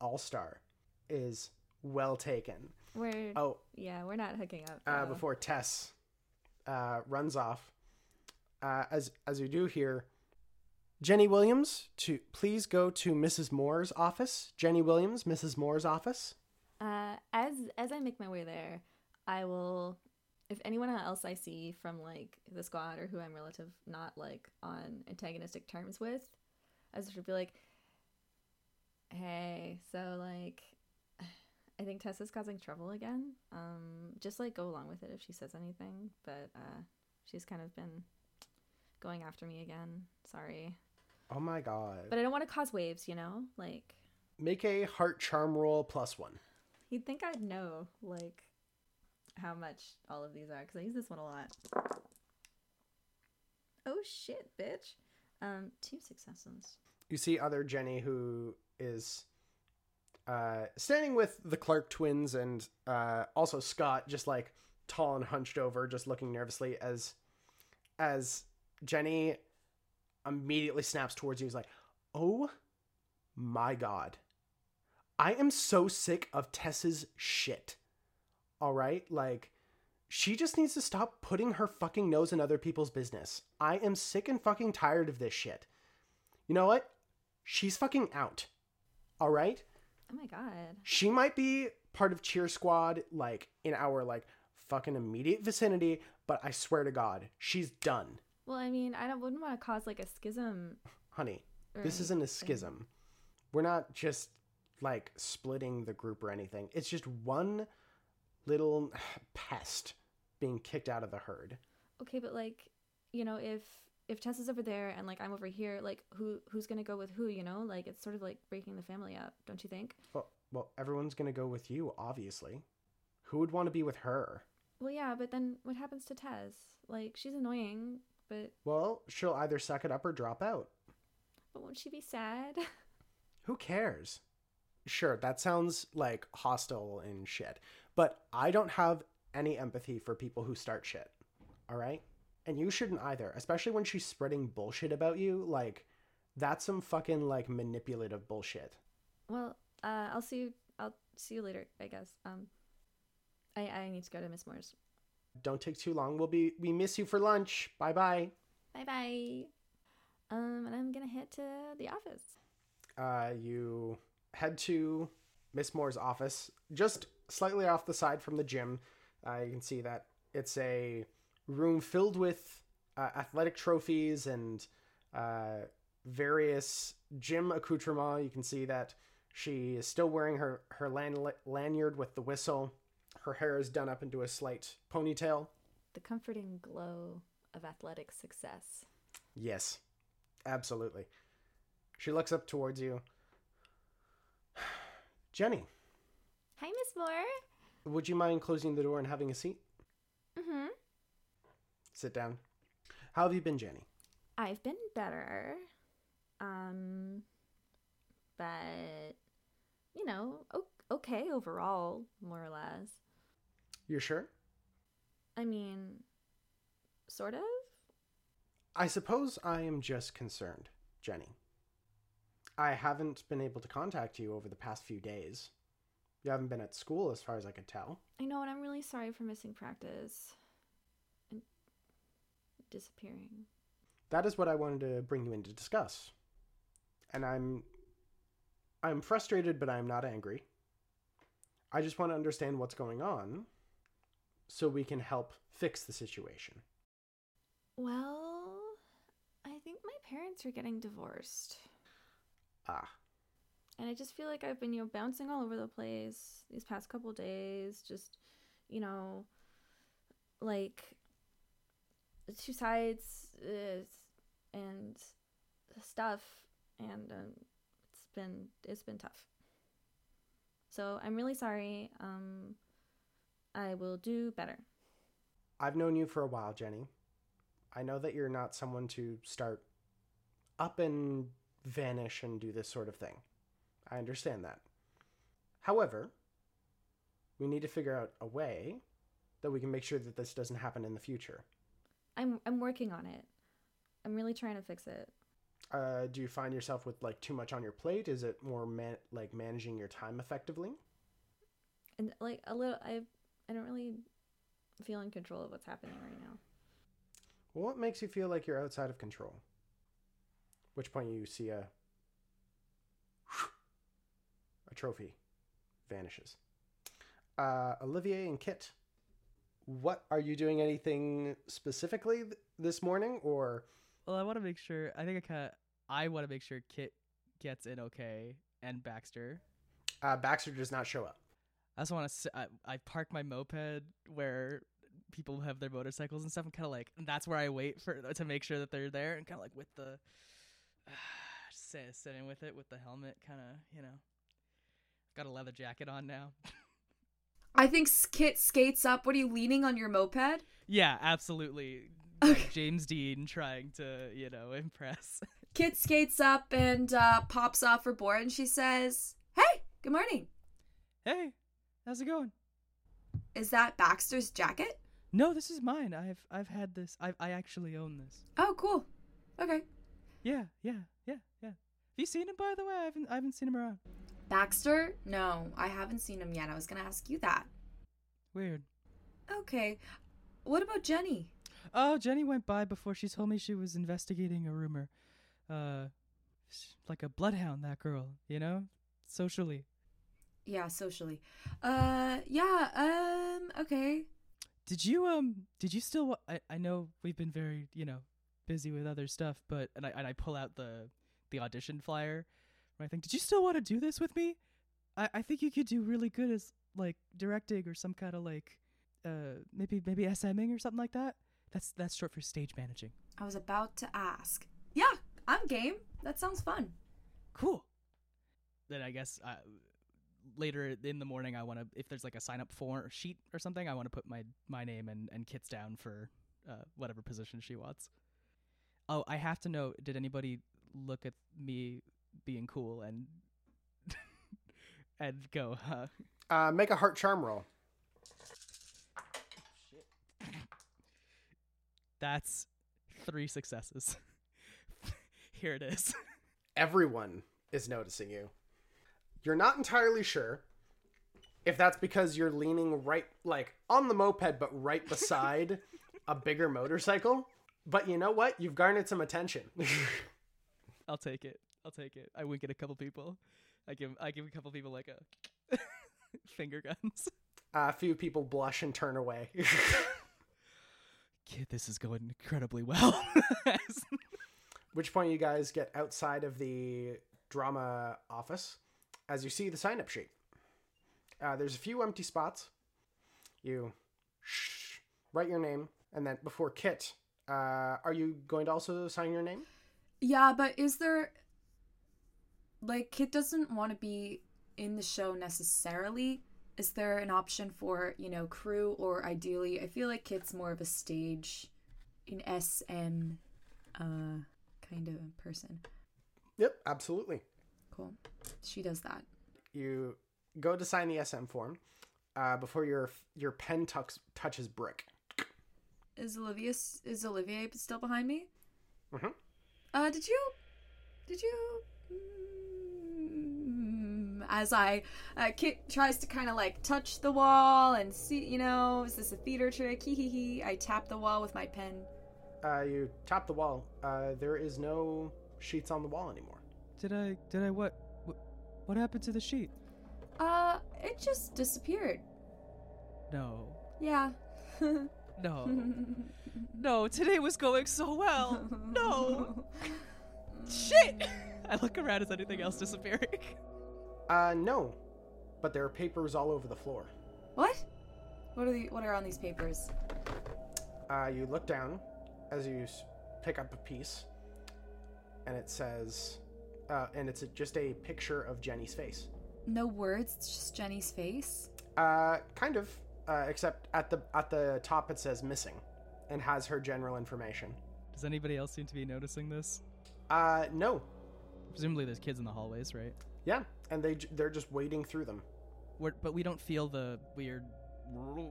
all star is well taken. We're Oh, yeah, we're not hooking up. uh, before Tess uh, runs off, uh, as as we do here, Jenny Williams, to please go to Mrs. Moore's office. Jenny Williams, Mrs. Moore's office. Uh, as as I make my way there, I will. If anyone else I see from like the squad or who I'm relative not like on antagonistic terms with, I should be like, "Hey, so like, <sighs> I think Tessa's causing trouble again. Um, just like go along with it if she says anything, but uh, she's kind of been going after me again. Sorry, Oh my god! but I don't want to cause waves, you know. Like, Make a heart charm roll plus one. You'd think I'd know, like, how much all of these are, because I use this one a lot. Oh shit, bitch. Um, two successes. you see other Jenny who is uh, standing with the Clark twins and uh, also Scott, just like tall and hunched over, just looking nervously as as Jenny immediately snaps towards you. He's like, "Oh my god, I am so sick of Tess's shit. All right, like." She just needs to stop putting her fucking nose in other people's business. I am sick and fucking tired of this shit. You know what? She's fucking out. All right? Oh my god. She might be part of cheer squad like in our like fucking immediate vicinity, but I swear to god, she's done. Well, I mean, I don't, wouldn't want to cause like a schism. Honey, or this isn't a schism. We're not just like splitting the group or anything. It's just one little <sighs> pest being kicked out of the herd. Okay, but like, you know, if if Tess is over there and like I'm over here, like who who's gonna go with who? You know, like it's sort of like breaking the family up, don't you think? Well, well, everyone's to go with you, obviously. Who would want to be with her? Well, yeah, but then what happens to Tess? Like she's annoying, but Well, she'll either suck it up or drop out. but won't she be sad? <laughs> Who cares? Sure, that sounds like hostile and shit, but I don't have any empathy for people who start shit. All right? And you shouldn't either, especially when she's spreading bullshit about you. Like, that's some fucking, like, manipulative bullshit. Well, uh, I'll see you. I'll see you later. I guess. Um, I I need to go to Miss Moore's. Don't take too long. We'll be, we miss you for lunch. Bye bye. Bye bye. Um, and I'm gonna head to the office. uh, you head to Miss Moore's office, just slightly off the side from the gym. Uh, you can see that it's a room filled with uh, athletic trophies and uh, various gym accoutrements. You can see that she is still wearing her her lan- lanyard with the whistle. Her hair is done up into a slight ponytail. The comforting glow of athletic success. Yes, absolutely. She looks up towards you. <sighs> Jenny, Hi, Miss Moore. would you mind closing the door and having a seat? Mm-hmm. Sit down. How have you been, Jenny? I've been better. Um, but you know, okay overall, more or less. You're sure? I mean, sort of. I suppose I am just concerned, Jenny. I haven't been able to contact you over the past few days. You haven't been at school, as far as I could tell. I know, and I'm really sorry for missing practice disappearing. That is what I wanted to bring you in to discuss. And I'm I'm frustrated, but I'm not angry. I just want to understand what's going on so we can help fix the situation. Well, I think my parents are getting divorced. Ah, And I just feel like I've been, you know, bouncing all over the place these past couple days. Just, you know, like two sides uh, and stuff, and um, it's been it's been tough. So I'm really sorry. Um, I will do better. I've known you for a while, Jenny. I know that you're not someone to start up and vanish and do this sort of thing. I understand that. However, we need to figure out a way that we can make sure that this doesn't happen in the future. I'm I'm working on it. I'm really trying to fix it. Uh, do you find yourself with like too much on your plate? Is it more man- like managing your time effectively? And like a little, I I don't really feel in control of what's happening right now. Well, what makes you feel like you're outside of control? Which point you see a a trophy vanishes. Uh, Olivier and Kit, what are you doing? Anything specifically th- this morning, or Well, I want to make sure. I think I kind of. I want to make sure Kit gets in okay, and Baxter. uh, Baxter does not show up? I also want to. I, I park my moped where people have their motorcycles and stuff. and kind of like that's where I wait for to make sure that they're there, and kind of like with the <sighs> sit- sitting with it with the helmet, kind of you know. Got a leather jacket on now. <laughs> I think Kit skates up. What are you leaning on your moped? yeah, absolutely. Okay. Like James Dean trying to you know impress. <laughs> Kit skates up and uh, pops off her board and she says, Hey, good morning. hey, how's it going? Is that Baxter's jacket? No, this is mine. I've I've had this. I I actually own this. Oh, cool. Okay. Yeah, yeah, yeah, yeah. Have you seen him by the way? I haven't I haven't seen him around. Baxter? No, I haven't seen him yet. I was going to ask you that. Weird. Okay. What about Jenny? Oh, Jenny went by before she told me she was investigating a rumor. Uh like a bloodhound that girl, you know? Socially. Yeah, socially. Uh, yeah, um, okay. Did you um did you still wa- I I know we've been very, you know, busy with other stuff, but and I and I pull out the the audition flyer. I think, "Did you still want to do this with me?" I I think you could do really good as like directing or some kind of like uh maybe maybe SMing or something like that. That's that's short for stage managing. I was about to ask. Yeah, I'm game. That sounds fun. Cool. Then I guess uh, later in the morning, I want to if there's like a sign up form sheet or something, I want to put my my name and and Kit's down for uh, whatever position she wants. Oh, I have to know. Did anybody look at me being cool and <laughs> and go? Huh? Uh, make a heart charm roll. That's three successes. <laughs> Here it is. Everyone is noticing you. You're not entirely sure if that's because you're leaning right, like on the moped, but right beside a bigger motorcycle. But you know what? You've garnered some attention. <laughs> I'll take it. I'll take it. I wink at a couple people. I give I give a couple people like a <laughs> finger guns. a few people blush and turn away. <laughs> Kid, this is going incredibly well. <laughs> Which point you guys get outside of the drama office as you see the sign up sheet. Uh, there's a few empty spots. You shh, write your name, and then before Kit, uh, are you going to also sign your name? Yeah, but is there like Kit doesn't want to be in the show necessarily? Is there an option for, you know, crew or ideally I feel like Kit's more of a stage an SM uh kind of person. Yep, absolutely. Cool. She does that. You go to sign the SM form uh, before your your pen tux, touches brick. Is Olivia is Olivier still behind me? Mhm. Uh did you did you Mm, as I uh, Kit tries to kind of like touch the wall and see, you know, is this a theater trick? Hee hee hee. I tap the wall with my pen. Uh, you tap the wall. Uh, there is no sheets on the wall anymore. did I did I what what, what happened to the sheet? Uh, it just disappeared. No. Yeah. <laughs> No. no, today was going so well. No. <laughs> Shit. <laughs> I look around is anything else disappearing? Uh, no, but there are papers all over the floor. What? What are the what are on these papers? Uh, you look down as you pick up a piece, and it says, uh, and it's a, just a picture of Jenny's face. No words, it's just Jenny's face. Uh, kind of, uh, except at the at the top it says missing, and has her general information. Does anybody else seem to be noticing this? Uh, no, Presumably there's kids in the hallways, right? Yeah, and they they're just wading through them. We're, but we don't feel the weird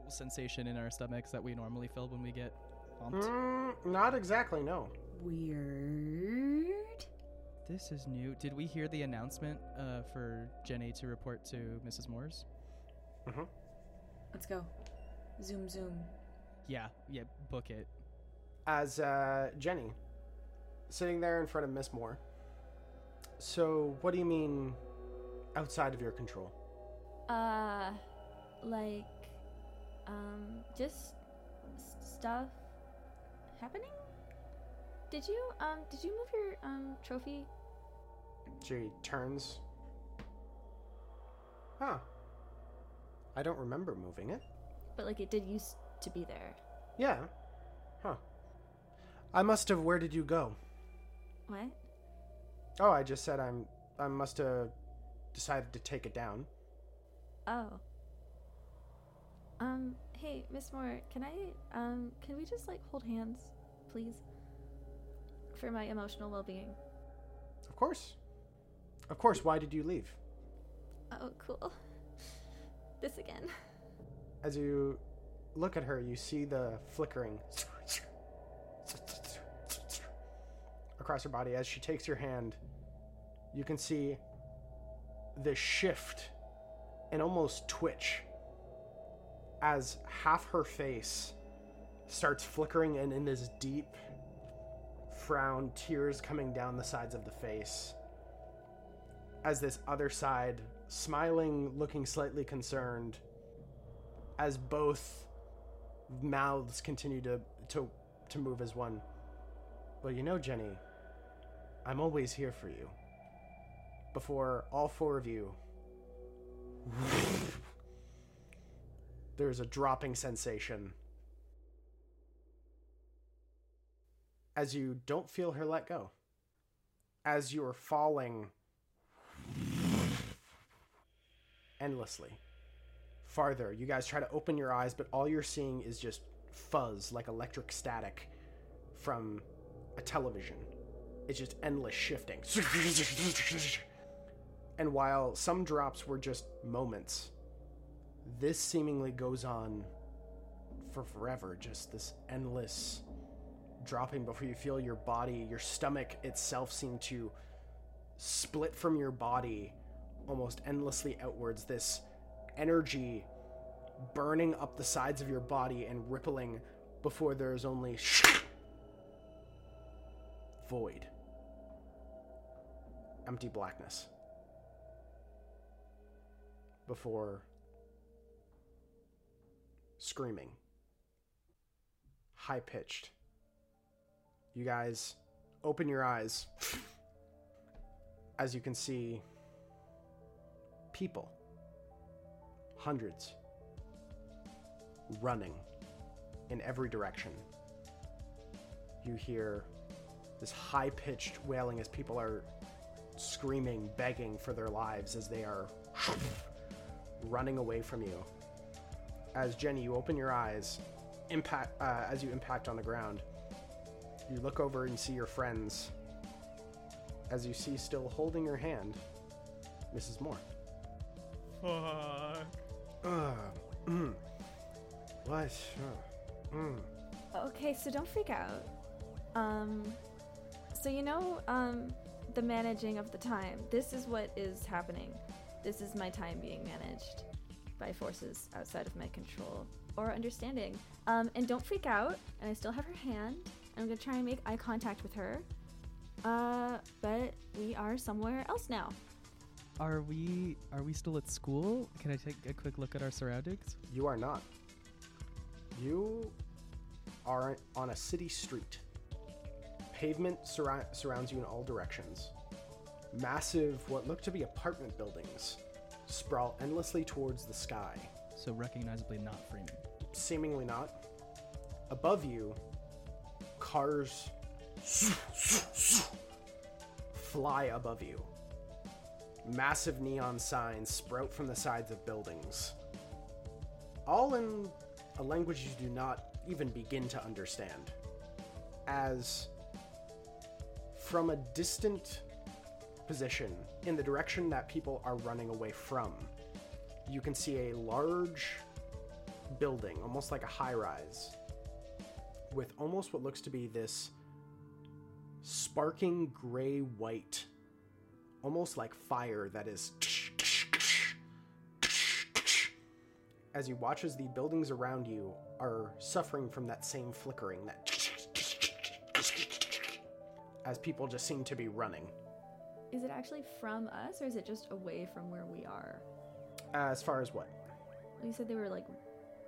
sensation in our stomachs that we normally feel when we get pumped. Mm, not exactly, no. Weird. This is new. Did we hear the announcement uh, for Jenny to report to Mrs. Moore's? Mm-hmm. Let's go. Zoom, zoom. Yeah, yeah, book it. As uh, Jenny, sitting there in front of Miss Moore. So, what do you mean outside of your control? Uh, like, um, just stuff happening. Did you um did you move your um trophy? She turns. Huh. I don't remember moving it. But like it did used to be there. Yeah. Huh. I must have. Where did you go? What? Oh, I just said I'm. I must have decided to take it down. Oh. Um, hey, Miss Moore, can I um can we just like hold hands, please? For my emotional well-being. Of course. Of course. Why did you leave? Oh, cool. <laughs> This again. As you look at her, you see the flickering <laughs> across her body. As she takes your hand, you can see the shift and almost twitch as half her face starts flickering and in this deep frown, tears coming down the sides of the face. As this other side, smiling, looking slightly concerned, as both mouths continue to to to move as one. Well, you know, Jenny, I'm always here for you. Before all four of you, there's a dropping sensation as you don't feel her let go. As you are falling endlessly farther. You guys try to open your eyes, but all you're seeing is just fuzz, like electric static from a television. It's just endless shifting. And while some drops were just moments, this seemingly goes on for forever. Just this endless dropping before you feel your body, your stomach itself seem to split from your body almost endlessly outwards. This energy burning up the sides of your body and rippling before there is only void, empty blackness. Before screaming, high pitched. You guys open your eyes as you can see people hundreds running in every direction. You hear this high pitched wailing as people are screaming, begging for their lives as they are running away from you. As Jenny, you open your eyes, impact uh, as you impact on the ground. You look over and see your friends. As you see, still holding your hand, Mrs. Moore. Fuck. Uh, <clears throat> mm. What? Uh, mm. Okay, so don't freak out. Um, so you know, um, the managing of the time. This is what is happening. This is my time being managed by forces outside of my control or understanding. Um, and don't freak out. And I still have her hand. I'm gonna try and make eye contact with her. Uh, but we are somewhere else now. Are we are we still at school? Can I take a quick look at our surroundings? You are not. You are on a city street. Pavement surra- surrounds you in all directions. Massive, what look to be apartment buildings, sprawl endlessly towards the sky. So recognizably not Freeman. Seemingly not. Above you, cars fly above you. Massive neon signs sprout from the sides of buildings. All in a language you do not even begin to understand. As from a distant position in the direction that people are running away from, you can see a large building, almost like a high rise, with almost what looks to be this sparking gray white almost like fire that is as you watch as the buildings around you are suffering from that same flickering that as people just seem to be running. Is it actually from us or is it just away from where we are? as far as what? You said they were like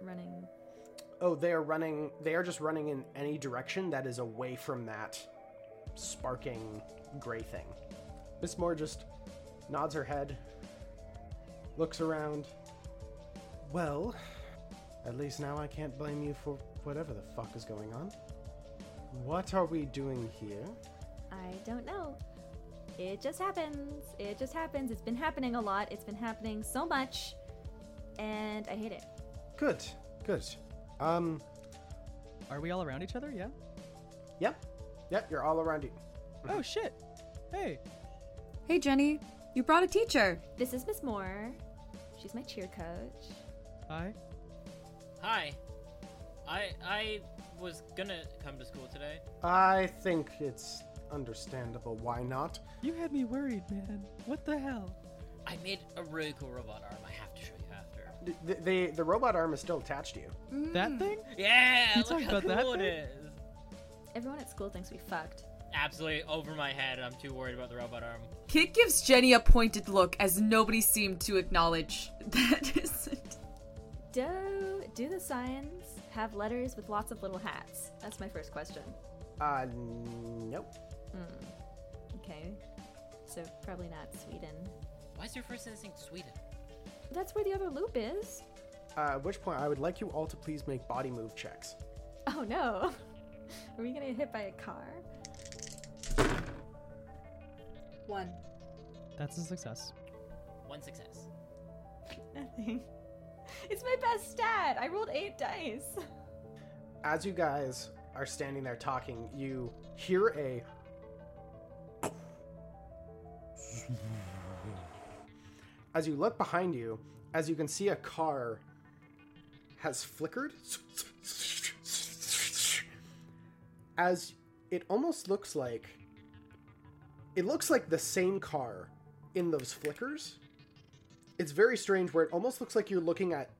running. oh they are running they are just running in any direction that is away from that sparking gray thing. Miss moore just nods her head looks around. Well at least now i can't blame you for whatever the fuck is going on. What are we doing here I don't know. It just happens. It just happens. It's been happening a lot. It's been happening so much. And I hate it. good good um Are we all around each other? Yeah. yep yep you're all around you <laughs> Oh shit. Hey. Hey, Jenny, you brought a teacher. This is Miss Moore. She's my cheer coach. Hi. Hi. I I was gonna come to school today. i think it's understandable why not You had me worried, man. What the hell? I made a really cool robot arm. I have to show you after. the, the, the robot arm is still attached to you That thing? Yeah, You look talking how about that cool it thing? is. Everyone at school thinks we fucked. Absolutely over my head. I'm too worried about the robot arm. Kit gives Jenny a pointed look as nobody seemed to acknowledge <laughs> that isn't. Do do the signs have letters with lots of little hats? That's my first question. uh nope Okay. So probably not Sweden. Why is your first instinct Sweden? That's where the other loop is. Uh, at which point, I would like you all to please make body move checks. Oh no. <laughs> Are we gonna get hit by a car? One. That's a success. One success. <laughs> Nothing. It's my best stat. I rolled eight dice. As you guys are standing there talking, you hear a. As you look behind you, as you can see, a car has flickered. As it almost looks like. It looks like the same car in those flickers. It's very strange where it almost looks like you're looking at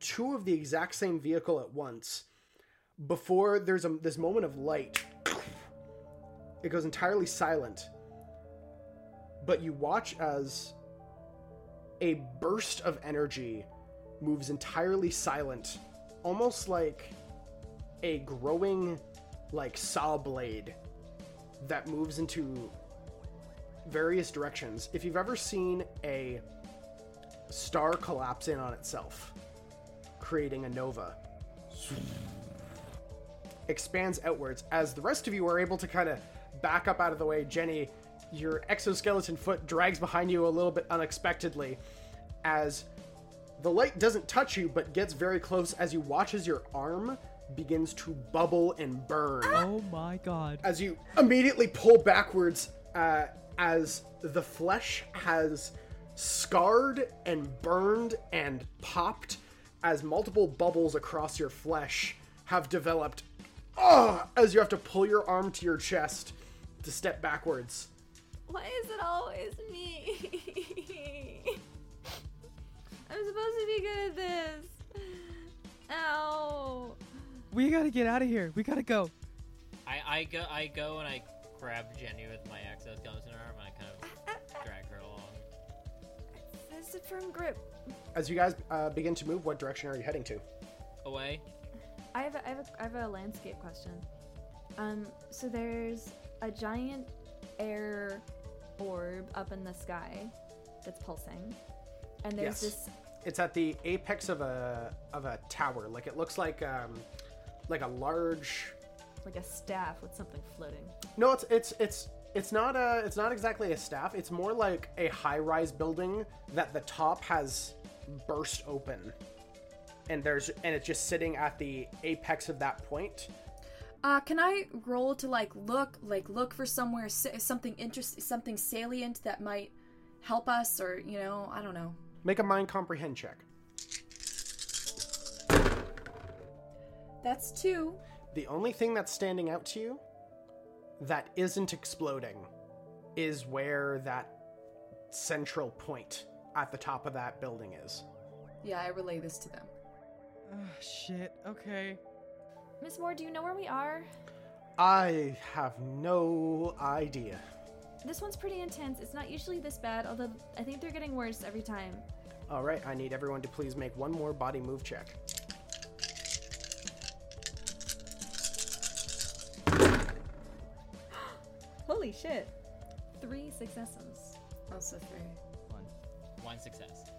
two of the exact same vehicle at once before there's a, this moment of light it goes entirely silent but you watch as a burst of energy moves entirely silent almost like a growing like saw blade that moves into various directions if you've ever seen a star collapse in on itself creating a nova expands outwards as the rest of you are able to kind of back up out of the way. Jenny, your exoskeleton foot drags behind you a little bit unexpectedly as the light doesn't touch you but gets very close as you watch as your arm begins to bubble and burn. Oh my god. as you immediately pull backwards uh, as the flesh has scarred and burned and popped as multiple bubbles across your flesh have developed. Oh, as you have to pull your arm to your chest to step backwards Why is it always me? <laughs> I'm supposed to be good at this. Ow. We gotta get out of here. We gotta go. I, I go I go and I grab Jenny with my exoskeleton arm and I kind of drag her along. That's a firm grip. as you guys uh, begin to move what direction are you heading to Away. I have a, I have a, I have a landscape question. Um, so there's a giant air orb up in the sky that's pulsing, and there's Yes. this. it's at the apex of a of a tower like it looks like um like a large Like a staff with something floating. No, it's it's it's it's not a it's not exactly a staff. It's more like a high-rise building that the top has burst open. And there's and it's just sitting at the apex of that point. Uh, can I roll to like look, like look for somewhere something interest, something salient that might help us, or you know, I don't know. Make a mind comprehend check. That's two. The only thing that's standing out to you that isn't exploding is where that central point at the top of that building is. Yeah, I relay this to them. Oh, shit. Okay. Miss Moore, do you know where we are? I have no idea. This one's pretty intense. It's not usually this bad, although I think they're getting worse every time. All right, I need everyone to please make one more body move check. <gasps> Holy shit. Three successes. Also three. One. One success.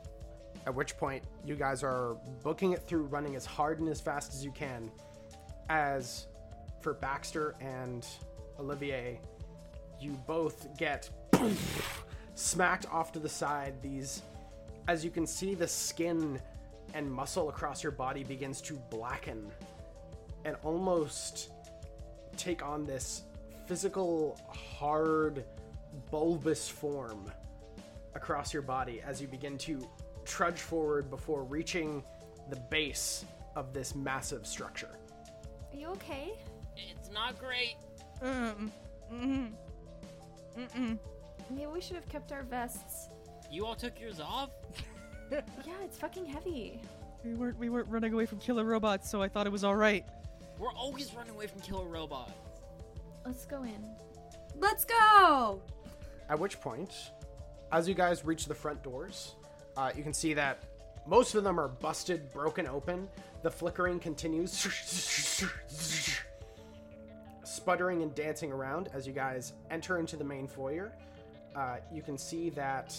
At which point, you guys are booking it through, running as hard and as fast as you can. As for Baxter and Olivier, you both get <coughs> smacked off to the side. These, as you can see, the skin and muscle across your body begins to blacken and almost take on this physical, hard, bulbous form across your body as you begin to trudge forward before reaching the base of this massive structure. Are you okay? It's not great. Um. Mm. Mm. Maybe we should have kept our vests. You all took yours off? <laughs> Yeah, it's fucking heavy. We weren't. We weren't running away from killer robots, so I thought it was all right. We're always running away from killer robots. Let's go in. Let's go! At which point, as you guys reach the front doors, uh, you can see that most of them are busted, broken open. The flickering continues, sputtering and dancing around as you guys enter into the main foyer. Uh, you can see that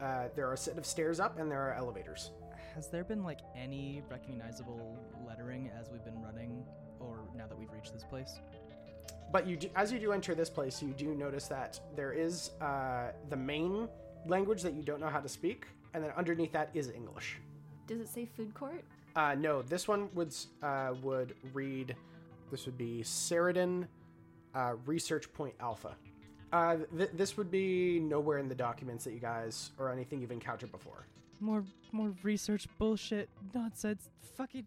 uh, there are a set of stairs up and there are elevators. Has there been like any recognizable lettering as we've been running, or now that we've reached this place? But you, do, as you do enter this place, you do notice that there is uh, the main language that you don't know how to speak, and then underneath that is English. Does it say food court? Uh, no, this one would uh, would read. This would be Seridan uh, Research Point Alpha. Uh, th- this would be nowhere in the documents that you guys or anything you've encountered before. More, more research bullshit nonsense. Fucking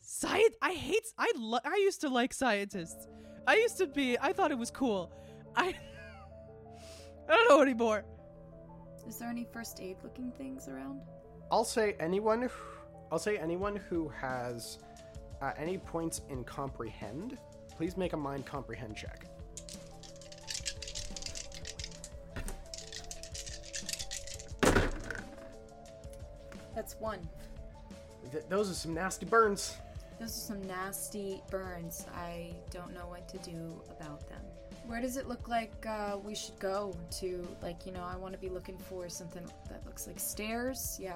science. I hate. I lo- I used to like scientists. I used to be. I thought it was cool. I. <laughs> I don't know anymore. Is there any first aid looking things around? I'll say anyone. I'll say anyone who has uh, any points in comprehend. Please make a mind comprehend check. That's one. Th- those are some nasty burns. Those are some nasty burns. I don't know what to do about them. Where does it look like uh, we should go to? Like, you know, I want to be looking for something that looks like stairs. Yeah.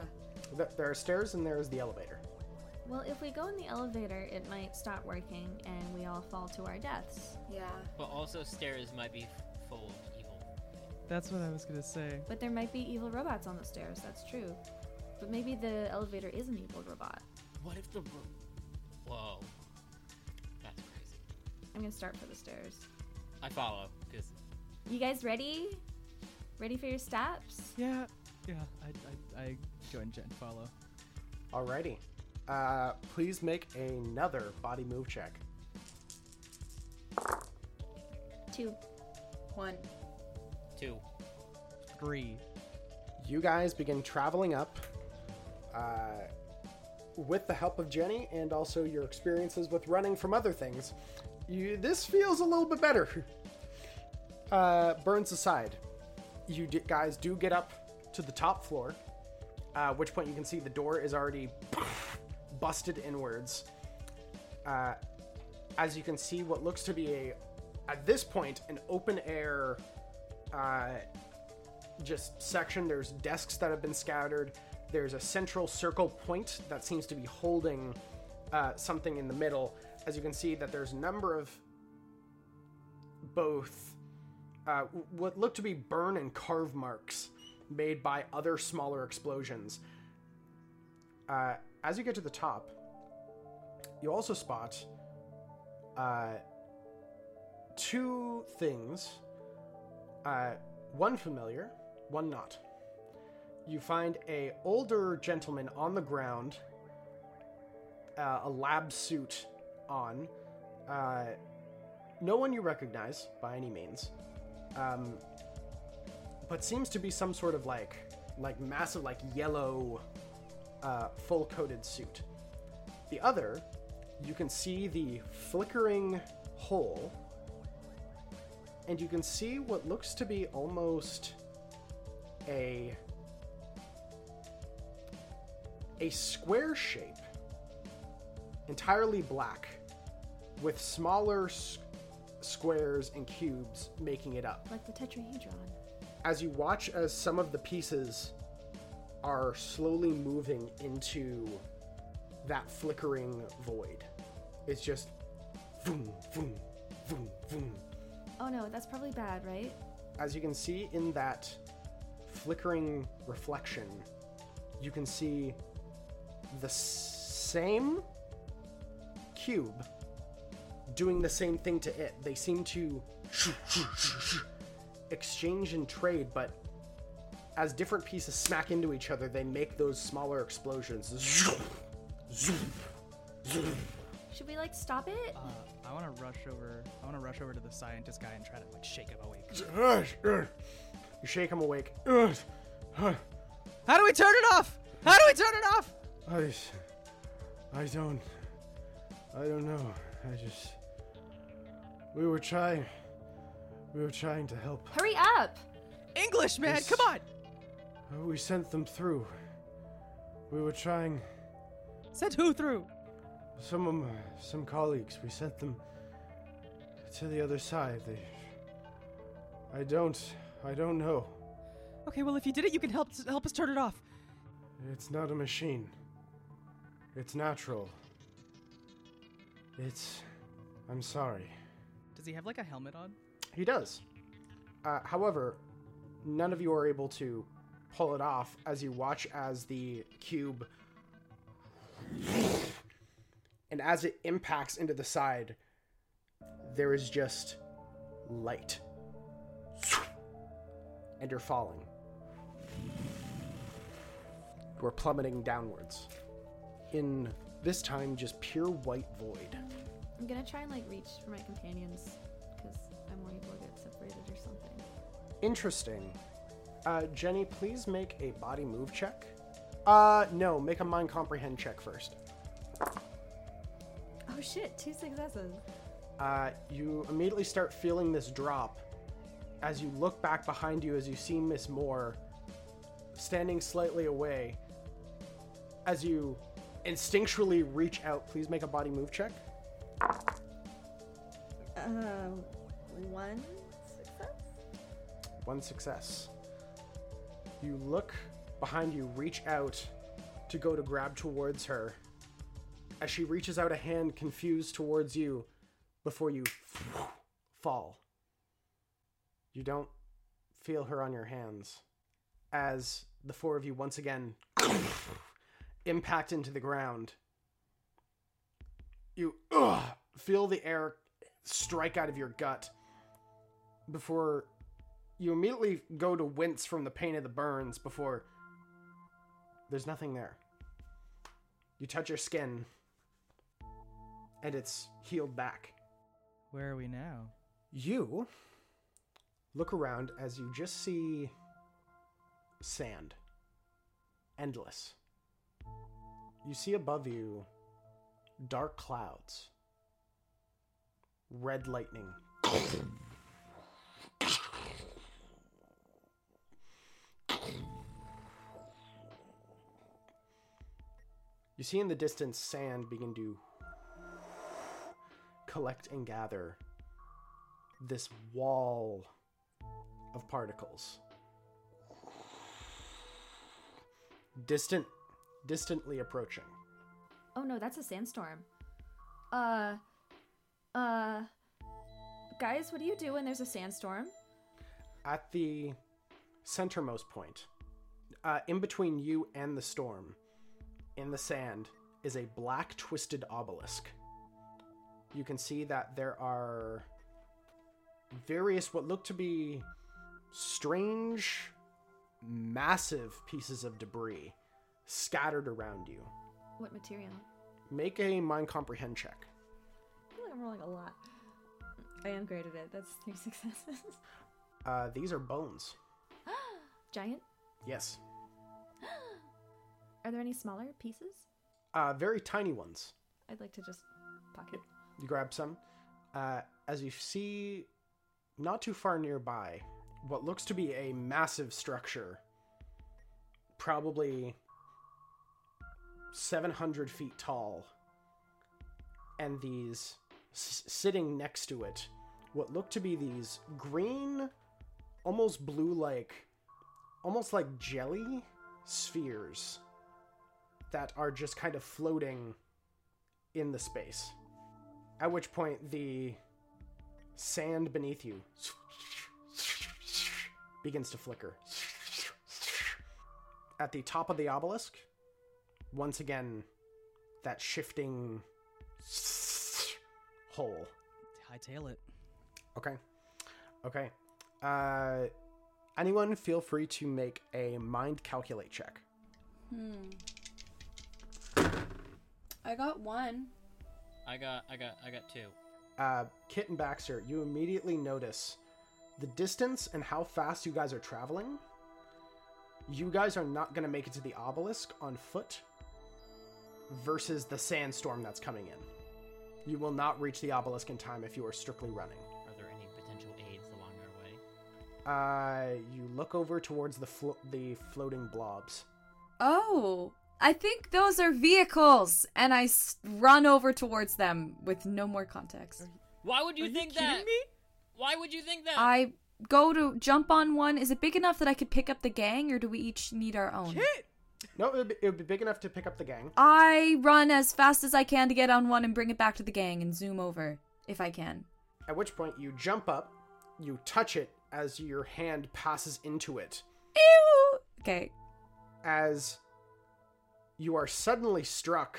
Th- There are stairs and there is the elevator. Well, if we go in the elevator, it might stop working and we all fall to our deaths. Yeah. But also stairs might be f- full of evil. That's what I was gonna say. But there might be evil robots on the stairs, that's true. But maybe the elevator is an evil robot. What if the ro- Whoa. That's crazy. I'm gonna start for the stairs. I follow, because You guys ready? Ready for your steps? Yeah, yeah. I, I, I go and gent follow. Alrighty. Uh, please make another body move check. Two. One. two. Three. You guys begin traveling up uh, with the help of Jenny and also your experiences with running from other things. You, this feels a little bit better. <laughs> Uh, burns aside, you d- guys do get up to the top floor, uh, which point you can see the door is already <laughs> busted inwards. Uh, as you can see, what looks to be a, at this point, an open air uh, just section. There's desks that have been scattered. There's a central circle point that seems to be holding uh, something in the middle. As you can see, that there's a number of both uh, what look to be burn and carve marks made by other smaller explosions. Uh, as you get to the top, you also spot uh, two things. Uh, one familiar, one not. You find a older gentleman on the ground, uh, a lab suit on. Uh, no one you recognize by any means. Um, but seems to be some sort of like like massive like yellow uh, full coated suit. The other, you can see the flickering hole, and you can see what looks to be almost a a square shape, entirely black, with smaller s- squares and cubes making it up Like the tetrahedron. as you watch as some of the pieces are slowly moving into that flickering void. It's just boom, boom, boom, boom. Oh no, that's probably bad, right? As you can see in that flickering reflection, you can see the s- same cube doing the same thing to it. They seem to exchange and trade, but as different pieces smack into each other, they make those smaller explosions. Should we like stop it? Uh, I want to rush over. I want to rush over to the scientist guy and try to like shake him awake. You shake him awake. How do we turn it off? How do we turn it off? I, I don't, I don't know. I just, we were trying, we were trying to help. Hurry up! English, man, Yes. come on. Uh, We sent them through. We were trying. Send who through? Some of my, some colleagues. We sent them to the other side. They. I don't. I don't know. Okay, well if you did it, you can help help us turn it off. It's not a machine. It's natural. It's. I'm sorry. Does he have like a helmet on? He does. Uh, however, none of you are able to pull it off as you watch as the cube. And as it impacts into the side, there is just light. And you're falling. You are plummeting downwards. In this time, just pure white void. I'm gonna try and like reach for my companions because I'm worried we'll get separated or something. Interesting. Uh, Jenny, please make a body move check. Uh, no, make a mind comprehend check first. Oh shit, two successes. Uh, you immediately start feeling this drop as you look back behind you as you see Miss Moore standing slightly away. As you instinctually reach out, please make a body move check. Um, one success? One success. You look behind you, reach out to go to grab towards her. As she reaches out a hand, confused towards you, before you fall. You don't feel her on your hands. As the four of you once again impact into the ground, you ugh, feel the air strike out of your gut before you immediately go to wince from the pain of the burns before there's nothing there. You touch your skin and it's healed back. Where are we now? You look around as you just see sand. Endless. You see above you dark clouds. Red lightning. You see in the distance sand begin to collect and gather this wall of particles. Distant distantly approaching. Oh no, that's a sandstorm. Uh, uh, guys, what do you do when there's a sandstorm? At the centermost point, uh, in between you and the storm, in the sand, is a black twisted obelisk. You can see that there are various, what look to be strange, massive pieces of debris scattered around you. What material? Make a mind comprehend check. I feel like I'm rolling a lot. I am great at it. That's three <laughs> successes. Uh, these are bones. <gasps> giant? Yes. <gasps> Are there any smaller pieces? Uh, very tiny ones. I'd like to just pocket. You grab some. Uh, as you see, not too far nearby, what looks to be a massive structure, probably 700 feet tall, and these s- sitting next to it, what look to be these green, almost blue like, almost like jelly spheres that are just kind of floating in the space. At which point, the sand beneath you begins to flicker. At the top of the obelisk, once again, that shifting hole. Hightail it. Okay. Okay. Uh, anyone feel free to make a mind calculate check. Hmm. I got one. I got, I got, I got two. uh, Kit and Baxter, you immediately notice the distance and how fast you guys are traveling. You guys are not going to make it to the obelisk on foot versus the sandstorm that's coming in. You will not reach the obelisk in time if you are strictly running. Are there any potential aids along our way? Uh, you look over towards the flo- the floating blobs. Oh, I think those are vehicles, and I s- run over towards them with no more context. Why would you Are think you kidding that? me? Why would you think that? I go to jump on one. Is it big enough that I could pick up the gang, or do we each need our own? Kit! No, it would, be, it would be big enough to pick up the gang. I run as fast as I can to get on one and bring it back to the gang and zoom over if I can. At which point, you jump up, you touch it as your hand passes into it. Ew. Okay. as you are suddenly struck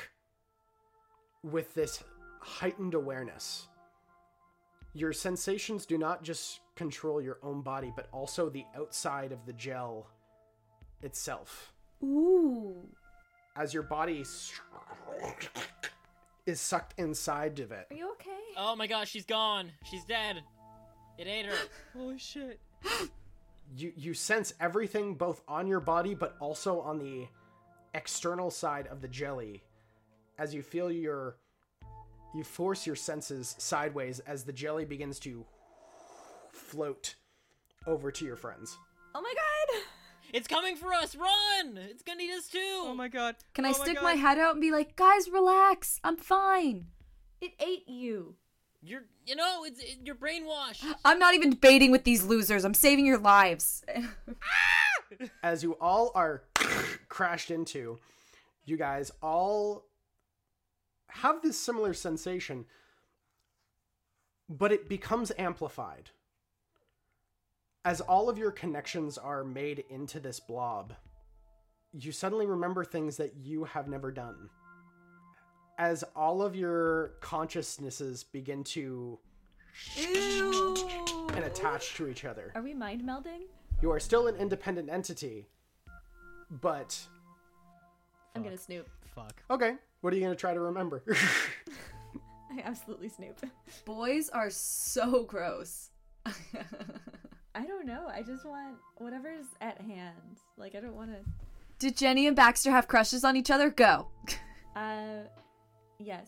with this heightened awareness. Your sensations do not just control your own body, but also the outside of the gel itself. Ooh. As your body is sucked inside of it. Are you okay? oh my gosh, she's gone. She's dead. It ate her. <gasps> Holy shit. You you sense everything both on your body but also on the external side of the jelly as you feel your you force your senses sideways as the jelly begins to float over to your friends. Oh my god! It's coming for us. Run! It's gonna eat us too. Oh my god. Can oh I Oh stick God. my head out and be like, guys, relax. I'm fine. It ate you. You're, you know, it's it, you're brainwashed. <gasps> I'm not even debating with these losers. I'm saving your lives. <laughs> As you all are <coughs> crashed into, you guys all have this similar sensation, but it becomes amplified. As all of your connections are made into this blob, you suddenly remember things that you have never done. As all of your consciousnesses begin to Ew. and attach to each other. Are we mind melding? You are still an independent entity, but I'm gonna snoop. Fuck. okay, what are you going to try to remember? <laughs> <laughs> I absolutely snoop. Boys are so gross. <laughs> I don't know. I just want whatever's at hand. Like I don't want to. Did Jenny and Baxter have crushes on each other? Go. Uh, yes.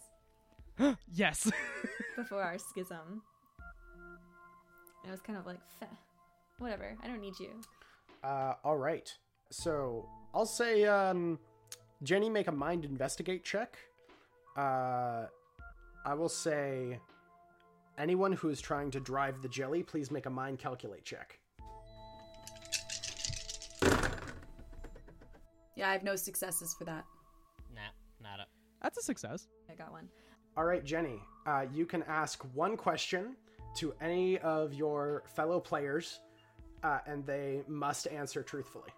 <gasps> yes. <laughs> Before our schism, I was kind of like, Feh. whatever. I don't need you. uh, all right. So I'll say, um, Jenny, make a mind investigate check. Uh, I will say, anyone who is trying to drive the jelly, please make a mind calculate check. Yeah, I have no successes for that. Nah, nada. That's a success. I got one. All right, Jenny, uh, you can ask one question to any of your fellow players, uh, and they must answer truthfully.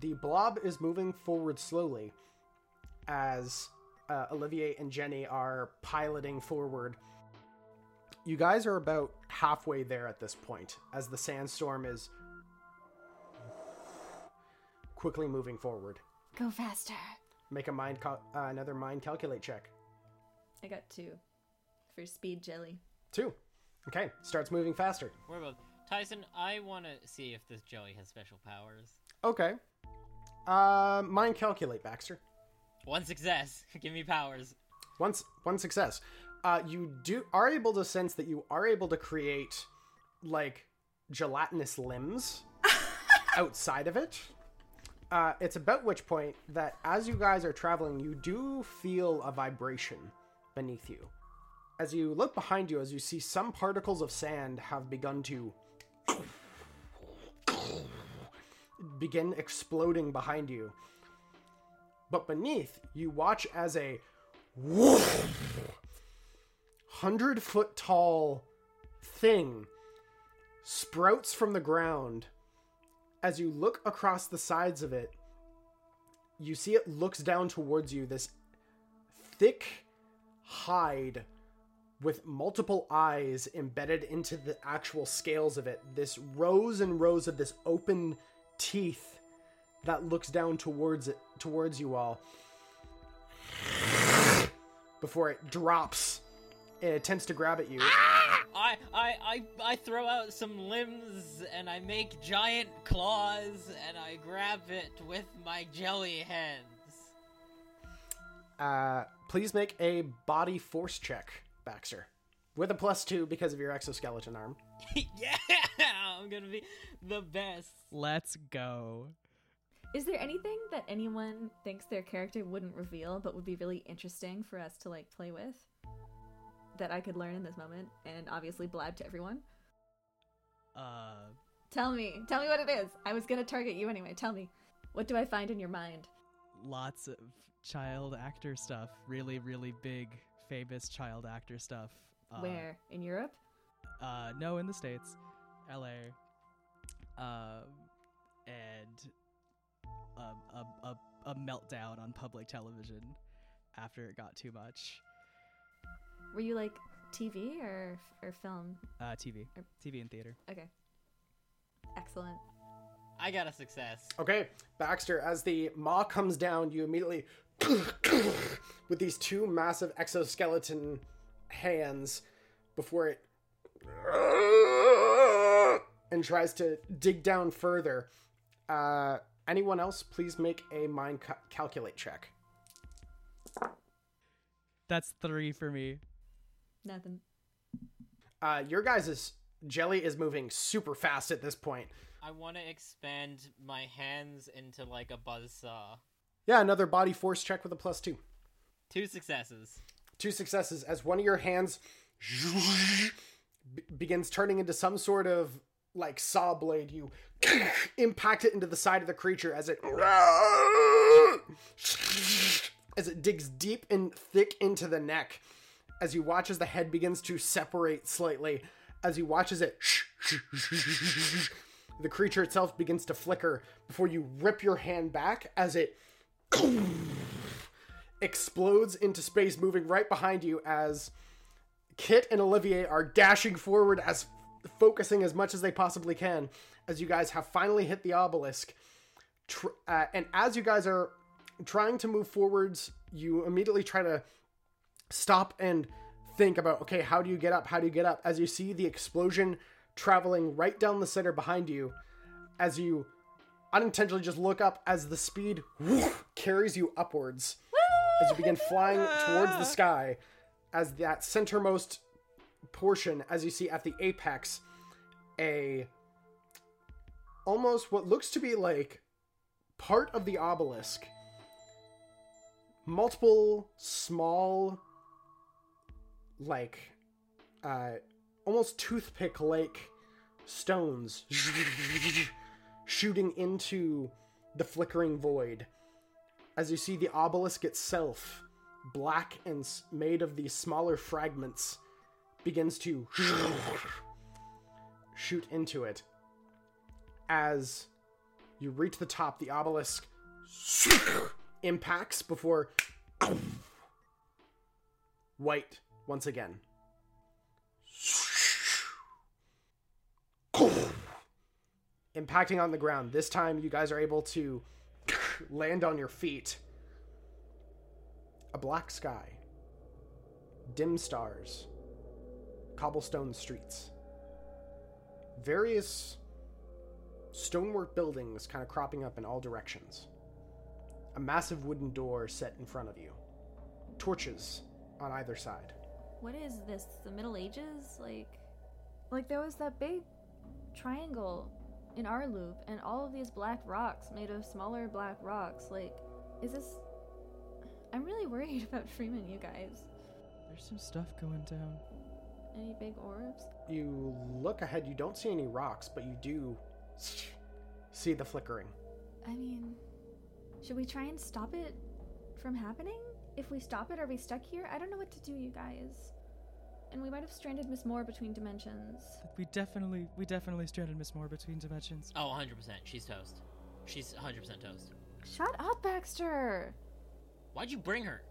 The blob is moving forward slowly as uh, Olivier and Jenny are piloting forward. You guys are about halfway there at this point as the sandstorm is quickly moving forward. Go faster. Make a mind cal- uh, another mind calculate check. I got two for speed jelly. Two. Okay, starts moving faster. We're both. Tyson, I want to see if this jelly has special powers. Okay. Uh, mind calculate, Baxter. One success. <laughs> Give me powers. Once one success. Uh, you do are able to sense that you are able to create like gelatinous limbs <laughs> outside of it. Uh, it's about which point that as you guys are traveling, you do feel a vibration beneath you. As you look behind you, as you see some particles of sand have begun to begin exploding behind you. But beneath, you watch as a hundred foot tall thing sprouts from the ground. As you look across the sides of it, you see it looks down towards you, this thick hide with multiple eyes embedded into the actual scales of it. This rows and rows of this open teeth that looks down towards it towards you all before it drops and it attempts to grab at you. I, I, I, I throw out some limbs and I make giant claws and I grab it with my jelly hands. Uh, please make a body force check, Baxter, with a plus two because of your exoskeleton arm. <laughs> yeah, I'm gonna be the best. Let's go. Is there anything that anyone thinks their character wouldn't reveal but would be really interesting for us to like play with? That I could learn in this moment and obviously blab to everyone? Uh, Tell me. Tell me what it is. I was gonna target you anyway. Tell me. What do I find in your mind? lots of child actor stuff. Really, really big, famous child actor stuff. Uh, Where? In Europe? Uh, no, in the states, L.A. Um, and a, a a meltdown on public television after it got too much. Were you like TV or or film? Uh, TV, Er- TV and theater. Okay. Excellent. I got a success. Okay, Baxter, as the maw comes down, you immediately, <coughs> with these two massive exoskeleton hands, before it, <coughs> and tries to dig down further. Uh, anyone else, please make a mind ca- calculate check. That's three for me. Nothing. Uh, your guys' jelly is moving super fast at this point. I want to expand my hands into like a buzzsaw. Yeah, another body force check with a plus two. Two successes. two successes as one of your hands be- begins turning into some sort of like saw blade you <clears throat> impact it into the side of the creature as it <clears throat> as it digs deep and thick into the neck as you watch as the head begins to separate slightly as you watch as it the creature itself begins to flicker before you rip your hand back as it explodes into space, moving right behind you as Kit and Olivier are dashing forward as focusing as much as they possibly can as you guys have finally hit the obelisk. Uh, and as you guys are trying to move forwards, you immediately try to stop and think about okay, how do you get up? How do you get up? As you see the explosion traveling right down the center behind you, as you unintentionally just look up as the speed carries you upwards as you begin flying towards the sky as that centermost portion as you see at the apex a almost what looks to be like part of the obelisk multiple small like uh almost toothpick like stones <laughs> shooting into the flickering void as you see the obelisk itself, black and made of these smaller fragments, begins to <laughs> shoot into it. As you reach the top, the obelisk <laughs> impacts before white once again. Impacting on the ground. This time, you guys are able to land on your feet. A black sky, dim stars, cobblestone streets, various stonework buildings kind of cropping up in all directions. A massive wooden door set in front of you. Torches on either side. What is this? The Middle Ages? Like, like there was that big triangle in our loop, and all of these black rocks made of smaller black rocks. Like, is this? I'm really worried <laughs> about Freeman, you guys. There's some stuff going down. Any big orbs? You look ahead, you don't see any rocks, but you do see the flickering. I mean, should we try and stop it from happening? If we stop it, are we stuck here? I don't know what to do, you guys. And we might have stranded Miss Moore between dimensions. We definitely, we definitely stranded Miss Moore between dimensions. Oh, 100%. She's toast. She's 100% toast. Shut up, Baxter! Why'd you bring her?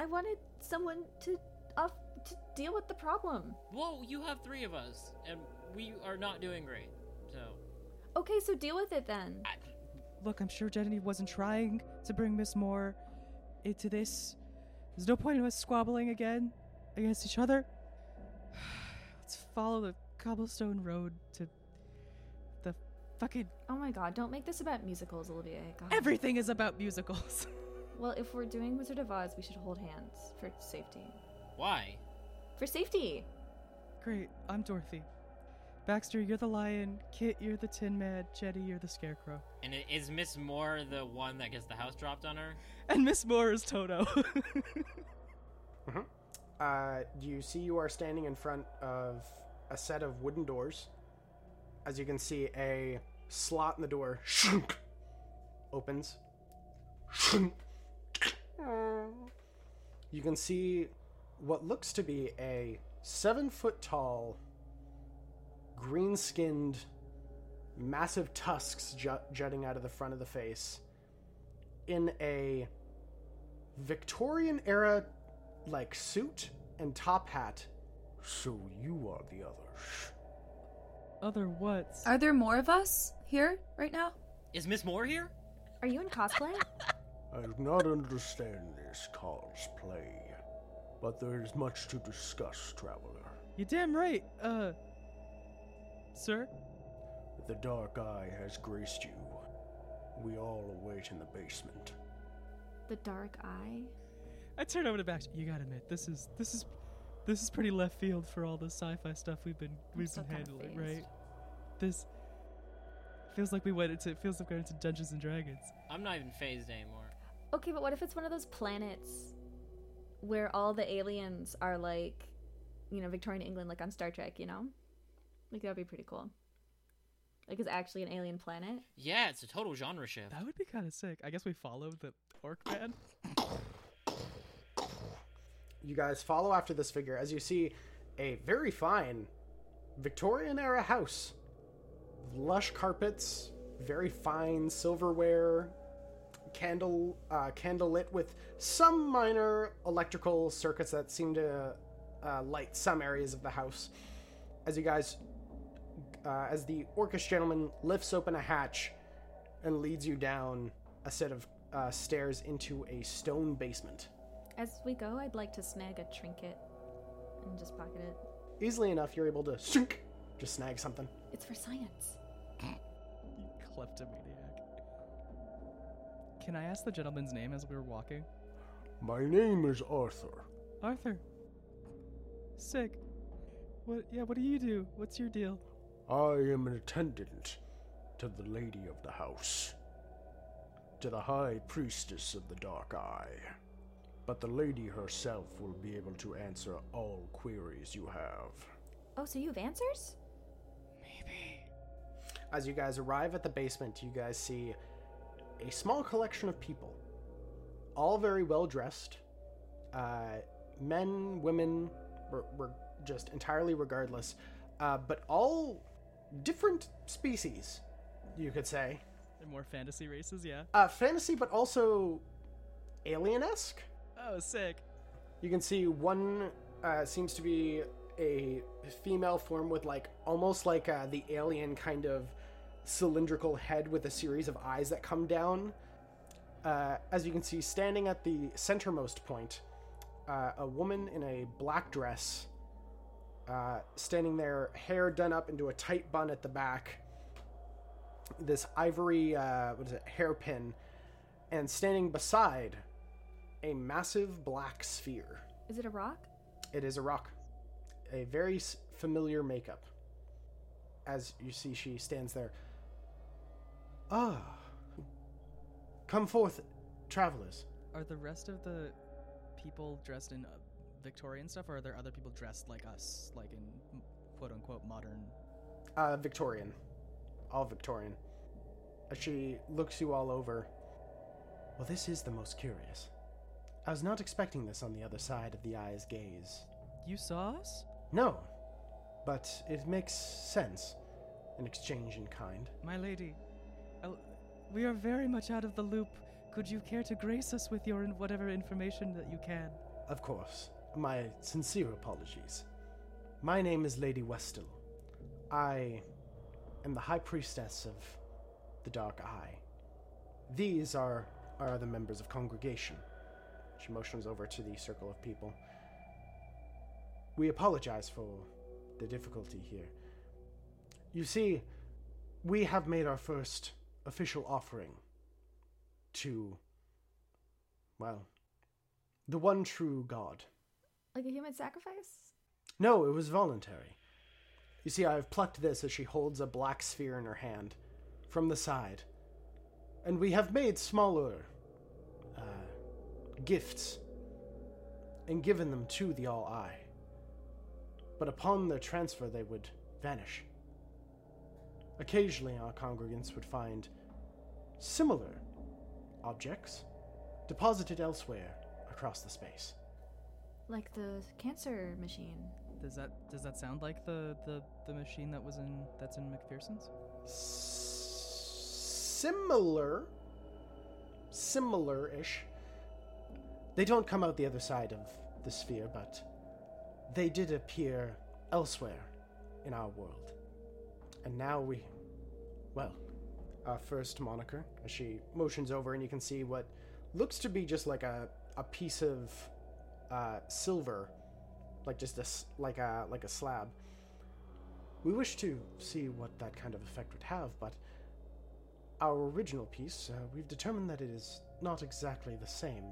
I wanted someone to uh, to deal with the problem. Whoa, you have three of us, and we are not doing great. So, Okay, so deal with it then. I, Look, I'm sure Jenny wasn't trying to bring Miss Moore into this. There's no point in us squabbling again against each other. <sighs> Let's follow the cobblestone road to the fucking. Oh my god, don't make this about musicals, Olivier. God. Everything is about musicals. <laughs> Well, if we're doing Wizard of Oz, we should hold hands for safety. why? For safety! Great, I'm Dorothy. Baxter, you're the lion. Kit, you're the Tin Man. Jetty, you're the scarecrow. And is Miss Moore the one that gets the house dropped on her? And Miss Moore is Toto. <laughs> Uh, do you see, you are standing in front of a set of wooden doors. As you can see, a slot in the door opens. You can see what looks to be a seven foot tall, green skinned, massive tusks jut- jutting out of the front of the face in a Victorian era like suit and top hat. So you are the others. Other what? Are there more of us here right now? Is Miss Moore here? Are you in cosplay? <laughs> I do not understand this cosplay, but there is much to discuss, traveler. You're damn right. Uh, sir. The dark eye has graced you. We all await in the basement. the dark eye? I turn over to Baxter. You gotta admit, this is this is this is pretty left field for all the sci-fi stuff we've been we've still been handling, right? This feels like we went into it feels like we went into Dungeons and Dragons. I'm not even fazed anymore. Okay, but what if it's one of those planets where all the aliens are like, you know, Victorian England, like on Star Trek, you know? Like, that would be pretty cool. Like, it's actually an alien planet. Yeah, it's a total genre shift. That would be kind of sick. I guess we follow the orc man. You guys follow after this figure as you see a very fine Victorian era house. Lush carpets, very fine silverware, candle uh, candle lit with some minor electrical circuits that seem to uh, light some areas of the house. As you guys, uh, as the orcish gentleman lifts open a hatch and leads you down a set of uh, stairs into a stone basement. As we go, I'd like to snag a trinket and just pocket it. easily enough you're able to shink, just snag something It's for science. You kleptomaniac. Can I ask the gentleman's name as we were walking? my name is arthur Arthur. Sick. What? Yeah. What do you do? What's your deal? I am an attendant to the lady of the house to the high priestess of the dark eye but the lady herself will be able to answer all queries you have Oh, so you have answers? Maybe. as you guys arrive at the basement you guys see a small collection of people all very well dressed uh, men women were, were just entirely regardless uh, but all different species you could say They're more fantasy races, yeah. uh, fantasy but also alien-esque Oh, sick. you can see one uh, seems to be a female form with like almost like uh, the alien kind of cylindrical head with a series of eyes that come down. Uh, as you can see, standing at the centermost point, uh, a woman in a black dress, uh, standing there, hair done up into a tight bun at the back, this ivory, uh, what is it, hairpin, and standing beside a massive black sphere. Is it a rock? It is a rock, a very familiar makeup. As you see, she stands there. Ah, come forth, travelers. Are the rest of the people dressed in uh, Victorian stuff, or are there other people dressed like us, like in quote unquote modern? Uh, Victorian, all Victorian. She looks you all over. Well, this is the most curious. I was not expecting this on the other side of the eye's gaze. You saw us? No, but it makes sense. An exchange in kind. My lady, uh, we are very much out of the loop. Could you care to grace us with your whatever information that you can? Of course. My sincere apologies. My name is Lady Westall. I am the High Priestess of the Dark Eye. These are our other members of congregation. She motions over to the circle of people. We apologize for the difficulty here. You see, we have made our first official offering to, well, the one true God. Like a human sacrifice? No, it was voluntary. You see, I have plucked this as she holds a black sphere in her hand from the side. And we have made smaller uh, gifts and given them to the All Eye. But upon their transfer, they would vanish. Occasionally, our congregants would find similar objects deposited elsewhere across the space. Like the cancer machine. Does that does that sound like the the, the machine that was in that's in McPherson's? similar similar-ish they don't come out the other side of the sphere but they did appear elsewhere in our world and now we well our first moniker as she motions over and you can see what looks to be just like a, a piece of uh, silver like just a like a like a slab we wish to see what that kind of effect would have but our original piece, uh, we've determined that it is not exactly the same.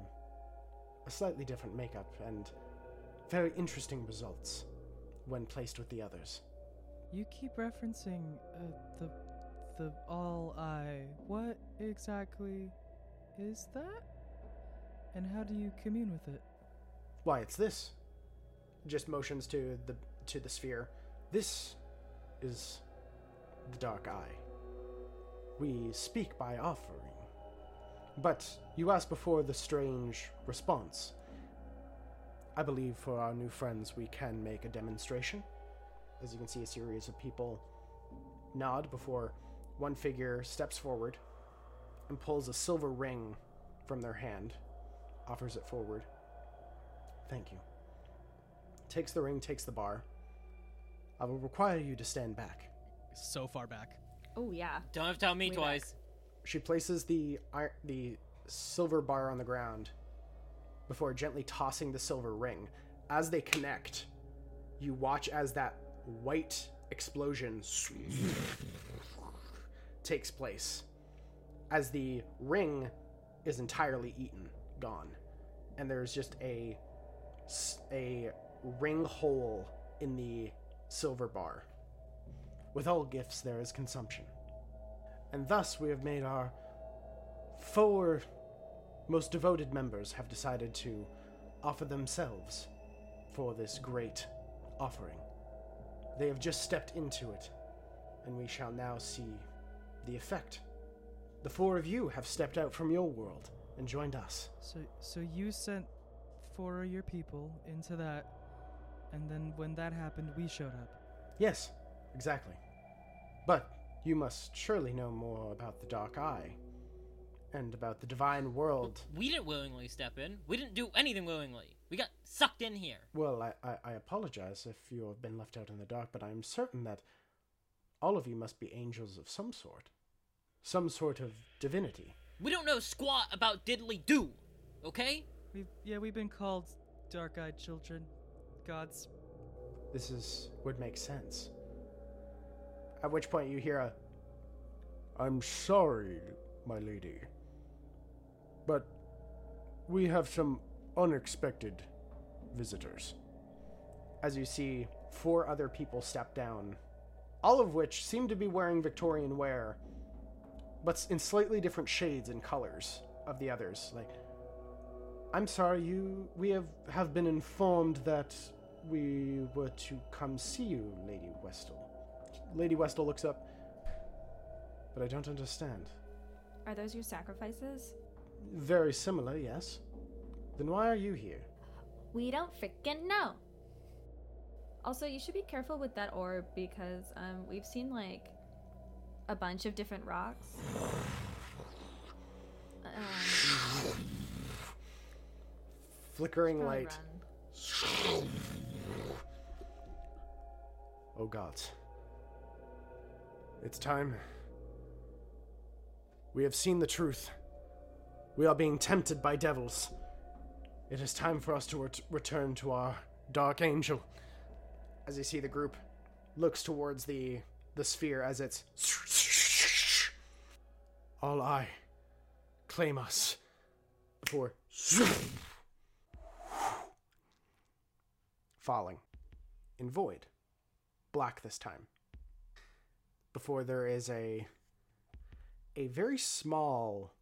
A slightly different makeup and very interesting results when placed with the others. You keep referencing uh, the the all eye. What exactly is that? And how do you commune with it? Why, it's this. Just motions to the to the sphere. This is the dark eye. We speak by offering. But you asked before the strange response. I believe for our new friends we can make a demonstration. As you can see, a series of people nod before one figure steps forward and pulls a silver ring from their hand, offers it forward. Thank you. Takes the ring, takes the bar. I will require you to stand back. So far back. Oh, yeah. Don't have to tell me Way twice. She places the ir- the silver bar on the ground before gently tossing the silver ring. As they connect, you watch as that white explosion <laughs> takes place. As the ring is entirely eaten, gone, and there's just a s- a ring hole in the silver bar. With all gifts, there is consumption. And thus, we have made our four most devoted members have decided to offer themselves for this great offering. They have just stepped into it, and we shall now see the effect. The four of you have stepped out from your world and joined us. So so you sent four of your people into that, and then when that happened, we showed up. Yes, exactly. But you must surely know more about the Dark Eye and about the divine world. We didn't willingly step in. We didn't do anything willingly. We got sucked in here. Well, I, I, I apologize if you have been left out in the dark, but I am certain that all of you must be angels of some sort. Some sort of divinity. We don't know squat about diddly do. Okay? We've yeah, we've been called dark-eyed children, gods. This is would make sense. At which point you hear a I'm sorry, my lady. But we have some unexpected visitors. As you see, four other people step down, all of which seem to be wearing Victorian wear, but in slightly different shades and colors of the others. Like, I'm sorry, you. We have have been informed that we were to come see you, Lady Westall. Lady Westall looks up. But I don't understand. Are those your sacrifices? Very similar, yes. Then why are you here? We don't freaking know. Also, you should be careful with that orb because um, we've seen like a bunch of different rocks. <sighs> Um, Flickering light. run. Oh gods. It's time. We have seen the truth. We are being tempted by devils. It is time for us to ret- return to our dark angel. As you see the group looks towards the the sphere as it's all I claim us before falling in void black this time. Before there is a a very small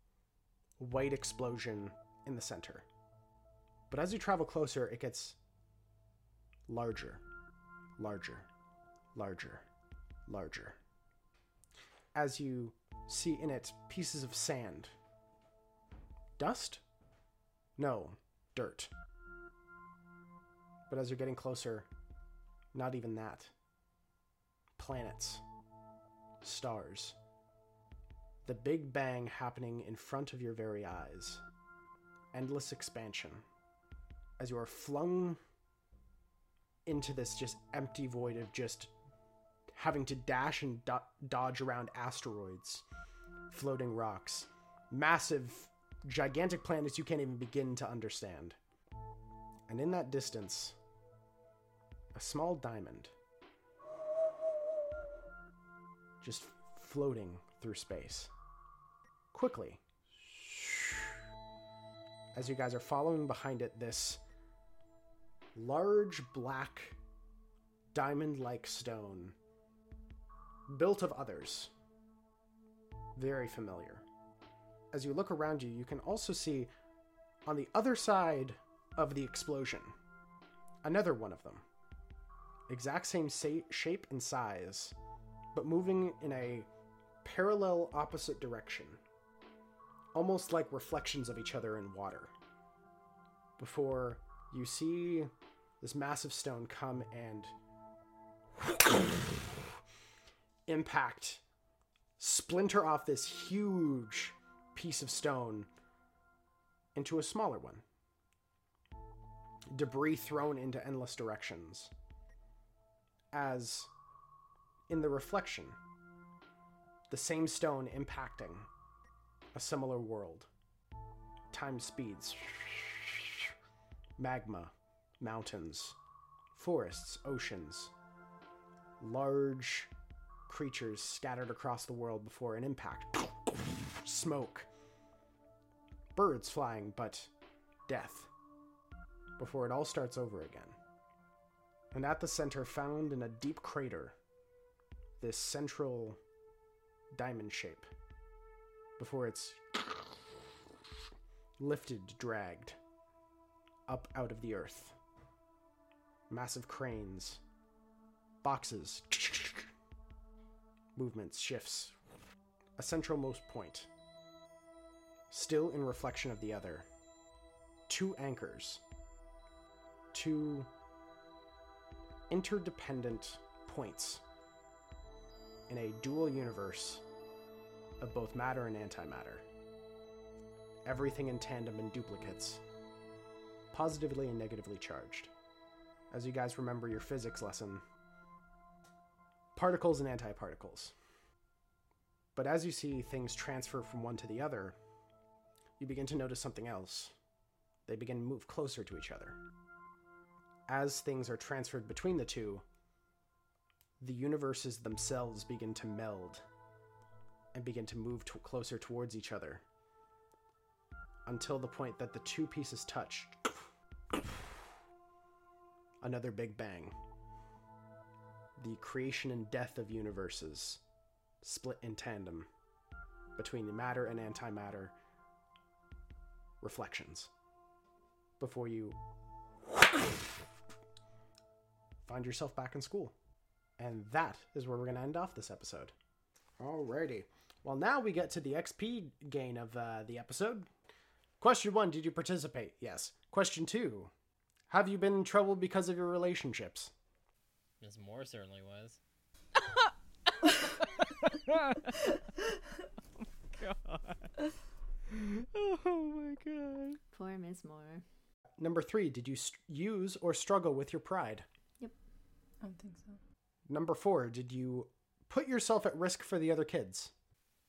white explosion in the center. But as you travel closer it gets larger larger larger larger. As you see in it pieces of sand. Dust? No dirt but as you're getting closer not even that planets, stars. The Big Bang happening in front of your very eyes. Endless expansion. As you are flung into this just empty void of just having to dash and do- dodge around asteroids, floating rocks, massive, gigantic planets you can't even begin to understand. And in that distance, a small diamond just floating through space. Quickly. As you guys are following behind it, this large black diamond like stone, built of others. Very familiar. As you look around you, you can also see on the other side of the explosion another one of them. Exact same sa- shape and size but moving in a parallel opposite direction, almost like reflections of each other in water. Before you see this massive stone come and impact, splinter off this huge piece of stone into a smaller one. Debris thrown into endless directions. As in the reflection, the same stone impacting a similar world. Time speeds, magma, mountains, forests, oceans, large creatures scattered across the world before an impact, smoke, birds flying, but death. Before it all starts over again. And at the center, found in a deep crater, this central diamond shape before it's lifted, dragged up out of the earth. Massive cranes, boxes, movements, shifts. A centralmost point, still in reflection of the other. Two anchors, two interdependent points in a dual universe of both matter and antimatter. Everything in tandem and duplicates, positively and negatively charged. As you guys remember your physics lesson, particles and antiparticles. But as you see things transfer from one to the other, you begin to notice something else. They begin to move closer to each other. As things are transferred between the two, the universes themselves begin to meld and begin to move to- closer towards each other until the point that the two pieces touch. Another big bang. The creation and death of universes split in tandem between the matter and antimatter reflections before you find yourself back in school. And that is where we're going to end off this episode. Alrighty. Well, now we get to the XP gain of uh, the episode. Question one Did you participate? Yes. Question two Have you been in trouble because of your relationships? Ms. Moore certainly was. oh <laughs> God. Oh my god. Poor Miss Moore. Number three Did you st- use or struggle with your pride? I don't think so. Number four Did you put yourself at risk for the other kids?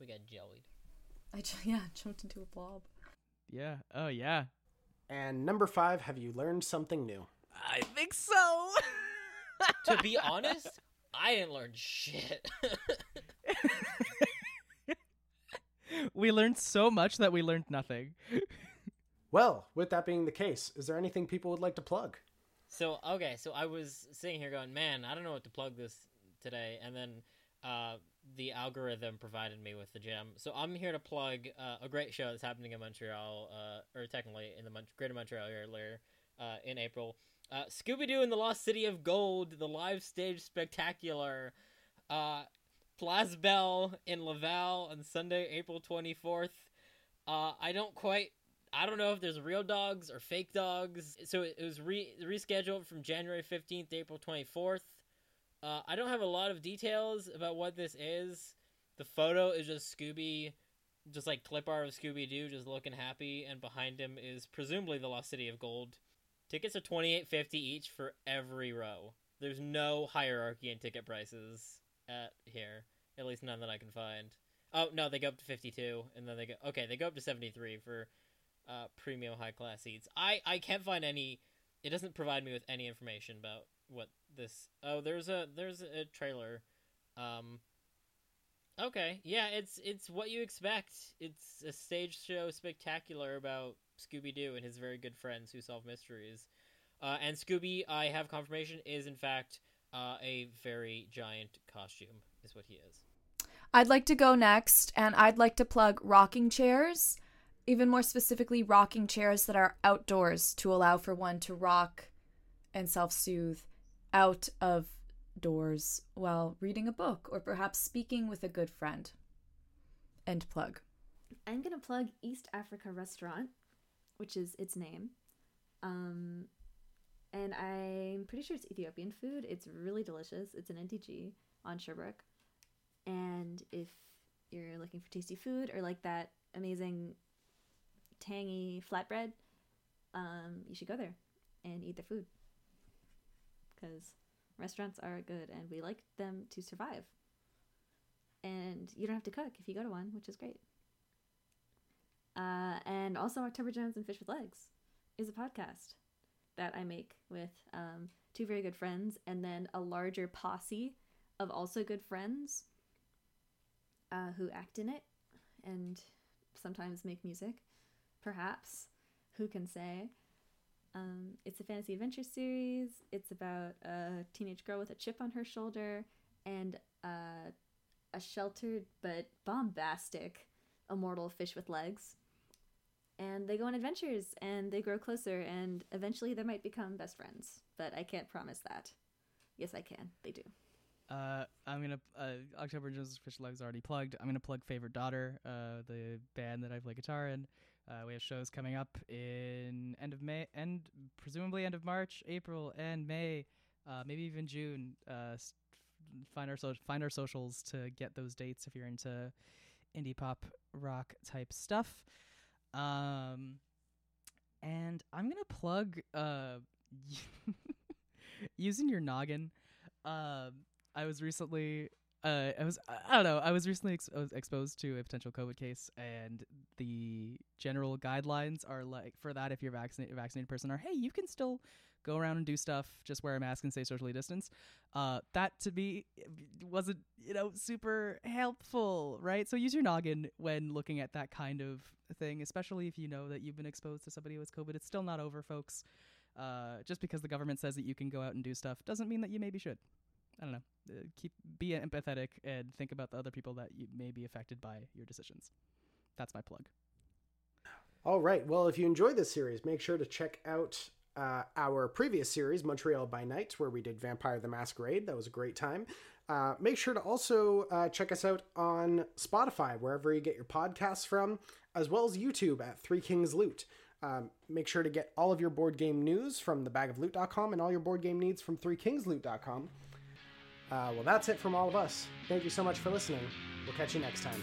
We got jellied. I ju- <laughs> yeah jumped into a blob. Yeah. Oh yeah. And number five Have you learned something new? I think so. <laughs> to be honest, I didn't learn shit. <laughs> we learned so much that we learned nothing. Well, with that being the case, is there anything people would like to plug? So okay, so I was sitting here going, man, I don't know what to plug this today, and then uh, the algorithm provided me with the gem. So I'm here to plug uh, a great show that's happening in Montreal, uh, or technically in the Mon- Greater Montreal area uh, in April. Uh, Scooby Doo and the Lost City of Gold, the live stage spectacular. Uh, Place Bell in Laval on Sunday, April 24th. Uh, I don't quite. I don't know if there's real dogs or fake dogs. So it, was re- rescheduled from January 15th to April 24th. Uh, I don't have a lot of details about what this is. The photo is just Scooby, just like clip art of Scooby Doo, just looking happy, and behind him is presumably the Lost City of Gold. Tickets are twenty eight fifty each for every row. There's no hierarchy in ticket prices at here, at least none that I can find. Oh no, they go up to fifty two, and then they go okay, they go up to seventy three for uh, premium high class seats. I I can't find any. It doesn't provide me with any information about what this. Oh, there's a there's a trailer. Um. Okay, yeah, it's it's what you expect. It's a stage show spectacular about Scooby Doo and his very good friends who solve mysteries. Uh, and Scooby, I have confirmation, is in fact uh, a very giant costume. Is what he is. I'd like to go next, and I'd like to plug rocking chairs, even more specifically, rocking chairs that are outdoors to allow for one to rock and self soothe out of doors while reading a book or perhaps speaking with a good friend. End plug. I'm gonna plug East Africa Restaurant, which is its name. Um, and I'm pretty sure it's Ethiopian food. It's really delicious. It's an NDG on Sherbrooke. And if you're looking for tasty food or like that amazing tangy flatbread, um, you should go there and eat their food. Because restaurants are good and we like them to survive. And you don't have to cook if you go to one, which is great. Uh, and also, October Jones and Fish with Legs is a podcast that I make with um, two very good friends and then a larger posse of also good friends uh, who act in it and sometimes make music, perhaps. Who can say? Um, it's a fantasy adventure series. It's about a teenage girl with a chip on her shoulder and uh, a sheltered but bombastic immortal fish with legs and they go on adventures and they grow closer and eventually they might become best friends but i can't promise that yes i can they do Uh, I'm gonna uh, October Jones Fish Legs already plugged. I'm gonna plug Favorite Daughter, uh, the band that I play guitar in. Uh, we have shows coming up in end of May, end presumably end of March, April, and May, uh, maybe even June. Uh, find our so- find our socials to get those dates if you're into indie pop rock type stuff. Um, and I'm gonna plug uh, <laughs> using your noggin. Um, I was recently uh, I was I don't know. I was recently ex- was exposed to a potential COVID case, and the general guidelines are like for that if you're vaccinated, vaccinated person are hey, you can still go around and do stuff, just wear a mask and stay socially distanced. Uh, that to me wasn't you know super helpful, right? So use your noggin when looking at that kind of thing, especially if you know that you've been exposed to somebody with COVID. It's still not over, folks. Uh, just because the government says that you can go out and do stuff doesn't mean that you maybe should. I don't know. Uh, keep be empathetic and think about the other people that you may be affected by your decisions. That's my plug. All right. Well, if you enjoy this series, make sure to check out uh, our previous series, Montreal by Night, where we did Vampire the Masquerade. That was a great time. Uh, make sure to also uh, check us out on Spotify, wherever you get your podcasts from, as well as YouTube at Three Kings Loot. Um, make sure to get all of your board game news from thebagofloot.com and all your board game needs from threekingsloot.com. Uh, well, that's it from all of us. Thank you so much for listening. We'll catch you next time.